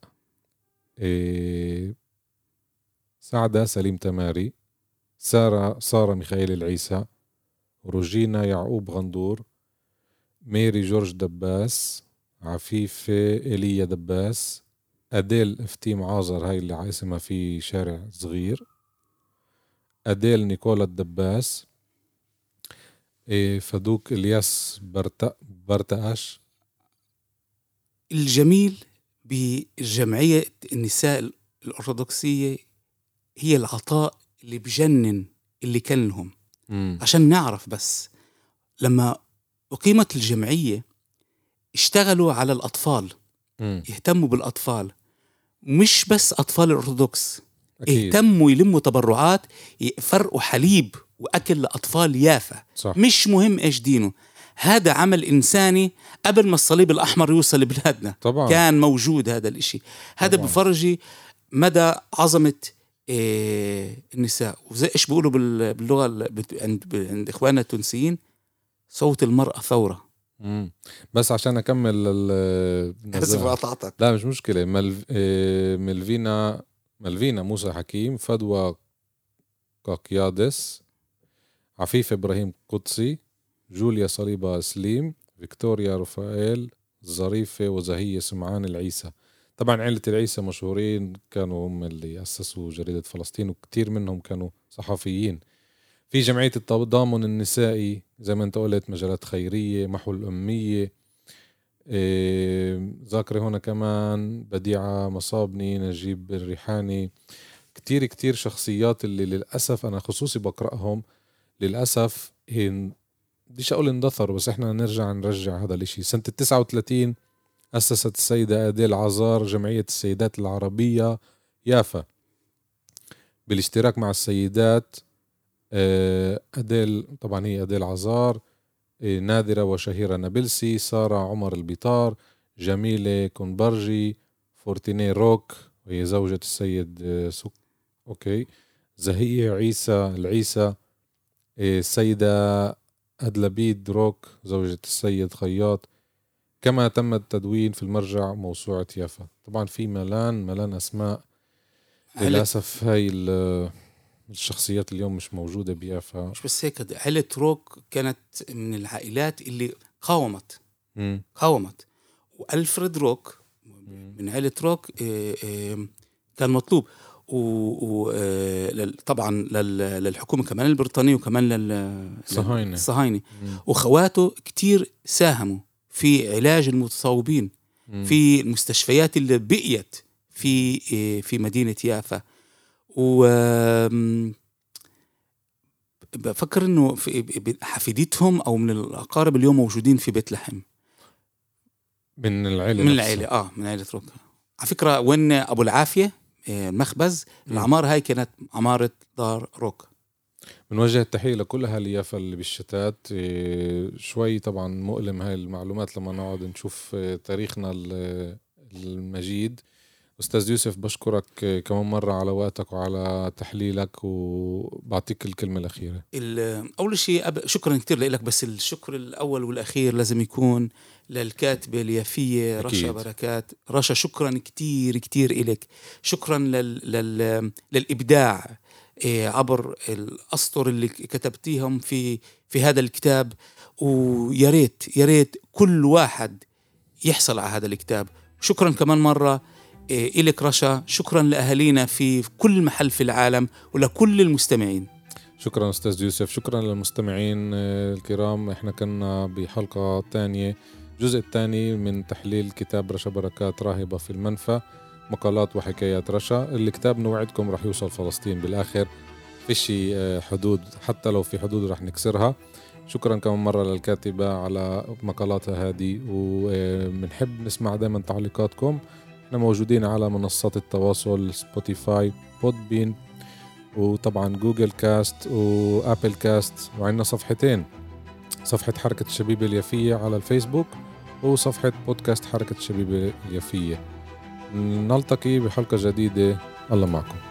سعدة سليم تماري. سارة سارة ميخائيل العيسى روجينا يعقوب غندور ميري جورج دباس عفيفة إيليا دباس أديل إفتيم عازر هاي اللي اسمها في شارع صغير أديل نيكولا الدباس إيه فدوك إلياس برتا برتاش الجميل بجمعية النساء الأرثوذكسية هي العطاء اللي بجنن اللي كان لهم مم. عشان نعرف بس لما أقيمت الجمعية اشتغلوا على الأطفال مم. يهتموا بالأطفال مش بس أطفال الأرثوذكس أكيد. اهتموا يلموا تبرعات يفرقوا حليب وأكل لأطفال يافا صح. مش مهم إيش دينه هذا عمل إنساني قبل ما الصليب الأحمر يوصل لبلادنا طبعا كان موجود هذا الإشي هذا طبعاً. بفرجي مدى عظمة إيه النساء. وزي إيش بيقولوا بال- باللغة عند عند إخواننا التونسيين صوت المرأة ثورة. مم. بس عشان أكمل ال- اسف. قطعتك لا مش مشكلة. مل... إيه، ملفينا ملفينا موسى حكيم فدوى قاقيادس عفيف إبراهيم قدسي جوليا صليبة سليم فيكتوريا رفائيل ظريفة وزهية سمعان العيسى. طبعا عيلة العيسى مشهورين كانوا هم اللي أسسوا جريدة فلسطين وكتير منهم كانوا صحفيين. في جمعية التضامن النسائي زي ما أنت قلت مجالات خيرية محو الأمية إيه، ذاكرة هنا كمان بديعة مصابني نجيب الريحاني. كتير كتير شخصيات اللي للأسف أنا خصوصي بقرأهم للأسف بديش أقول اندثروا بس إحنا نرجع نرجع هذا الإشي. سنة التسعة وثلاثين أسست السيدة أديل عزار جمعية السيدات العربية يافا بالاشتراك مع السيدات آه، أديل طبعا هي أديل عزار آه، نادرة وشهيرة نابلسي سارة عمر البيطار جميلة كونبرجي فورتيني روك وهي زوجة السيد آه، سك okay زهية عيسى العيسى السيدة أدلبيد روك زوجة السيد خياط كما تم التدوين في المرجع موسوعة يافا. طبعا في ملان ملان أسماء. للأسف هاي ال- الشخصيات اليوم مش موجودة بيافا. مش بس هيك عائله روك كانت من العائلات اللي قاومت؟ مم. قاومت. وألفريد روك من عائلة روك آه، كان مطلوب. و و- آه، للحكومة كمان البريطانية وكمان لل صهاينة. الصهاينه مم. واخواته كتير ساهموا. في علاج المتصوبين مم. في المستشفيات اللي بقيت في آه، في مدينة يافا و بفكر إنه حفيدتهم أو من الأقارب اليوم موجودين في بيت لحم من العيلة من. العيلة آه من عيلة روك على فكرة وين أبو العافية آه، المخبز مم. العماره هاي كانت عمارة دار روك بنوجه التحية لكل أهالي يافا اللي بالشتات. إيه، شوي طبعا مؤلم هاي المعلومات لما نقعد نشوف إيه، تاريخنا ال- المجيد. أستاذ يوسف بشكرك آه، كمان مرة على وقتك وعلى تحليلك وبعطيك الكلمة الأخيرة. ال- أول شيء شكرا كثير لك بس الشكر الأول والأخير لازم يكون للكاتبة اليافية رشا. بركات. رشا شكرا كثير كثير إلك. شكرا لل... لل... للإبداع. إيه، عبر الأسطر اللي كتبتيهم في في هذا الكتاب. ويا ريت يا ريت كل واحد يحصل على هذا الكتاب. شكرا كمان مرة إيه، إلك رشا. شكرا لأهالينا في كل محل في العالم ولكل المستمعين. شكرا أستاذ يوسف. شكرا للمستمعين آه، الكرام. إحنا كنا بحلقة تانية. الجزء الثاني من تحليل كتاب رشا بركات راهبة في المنفى. مقالات وحكايات رشا. الكتاب نوعدكم رح يوصل فلسطين بالآخر. فيش آه، حدود حتى لو في حدود رح نكسرها. شكرا كمان مرة للكاتبة على مقالاتها هذه وبنحب نسمع دائما تعليقاتكم. إحنا موجودين على منصات التواصل Spotify Podbean وطبعا Google Cast و Apple Cast. وعندنا صفحتين. صفحة حركة الشبيبة اليافية على الفيسبوك وصفحة بودكاست حركة الشبيبة اليافية. نلتقي بحلقة جديدة. الله معكم.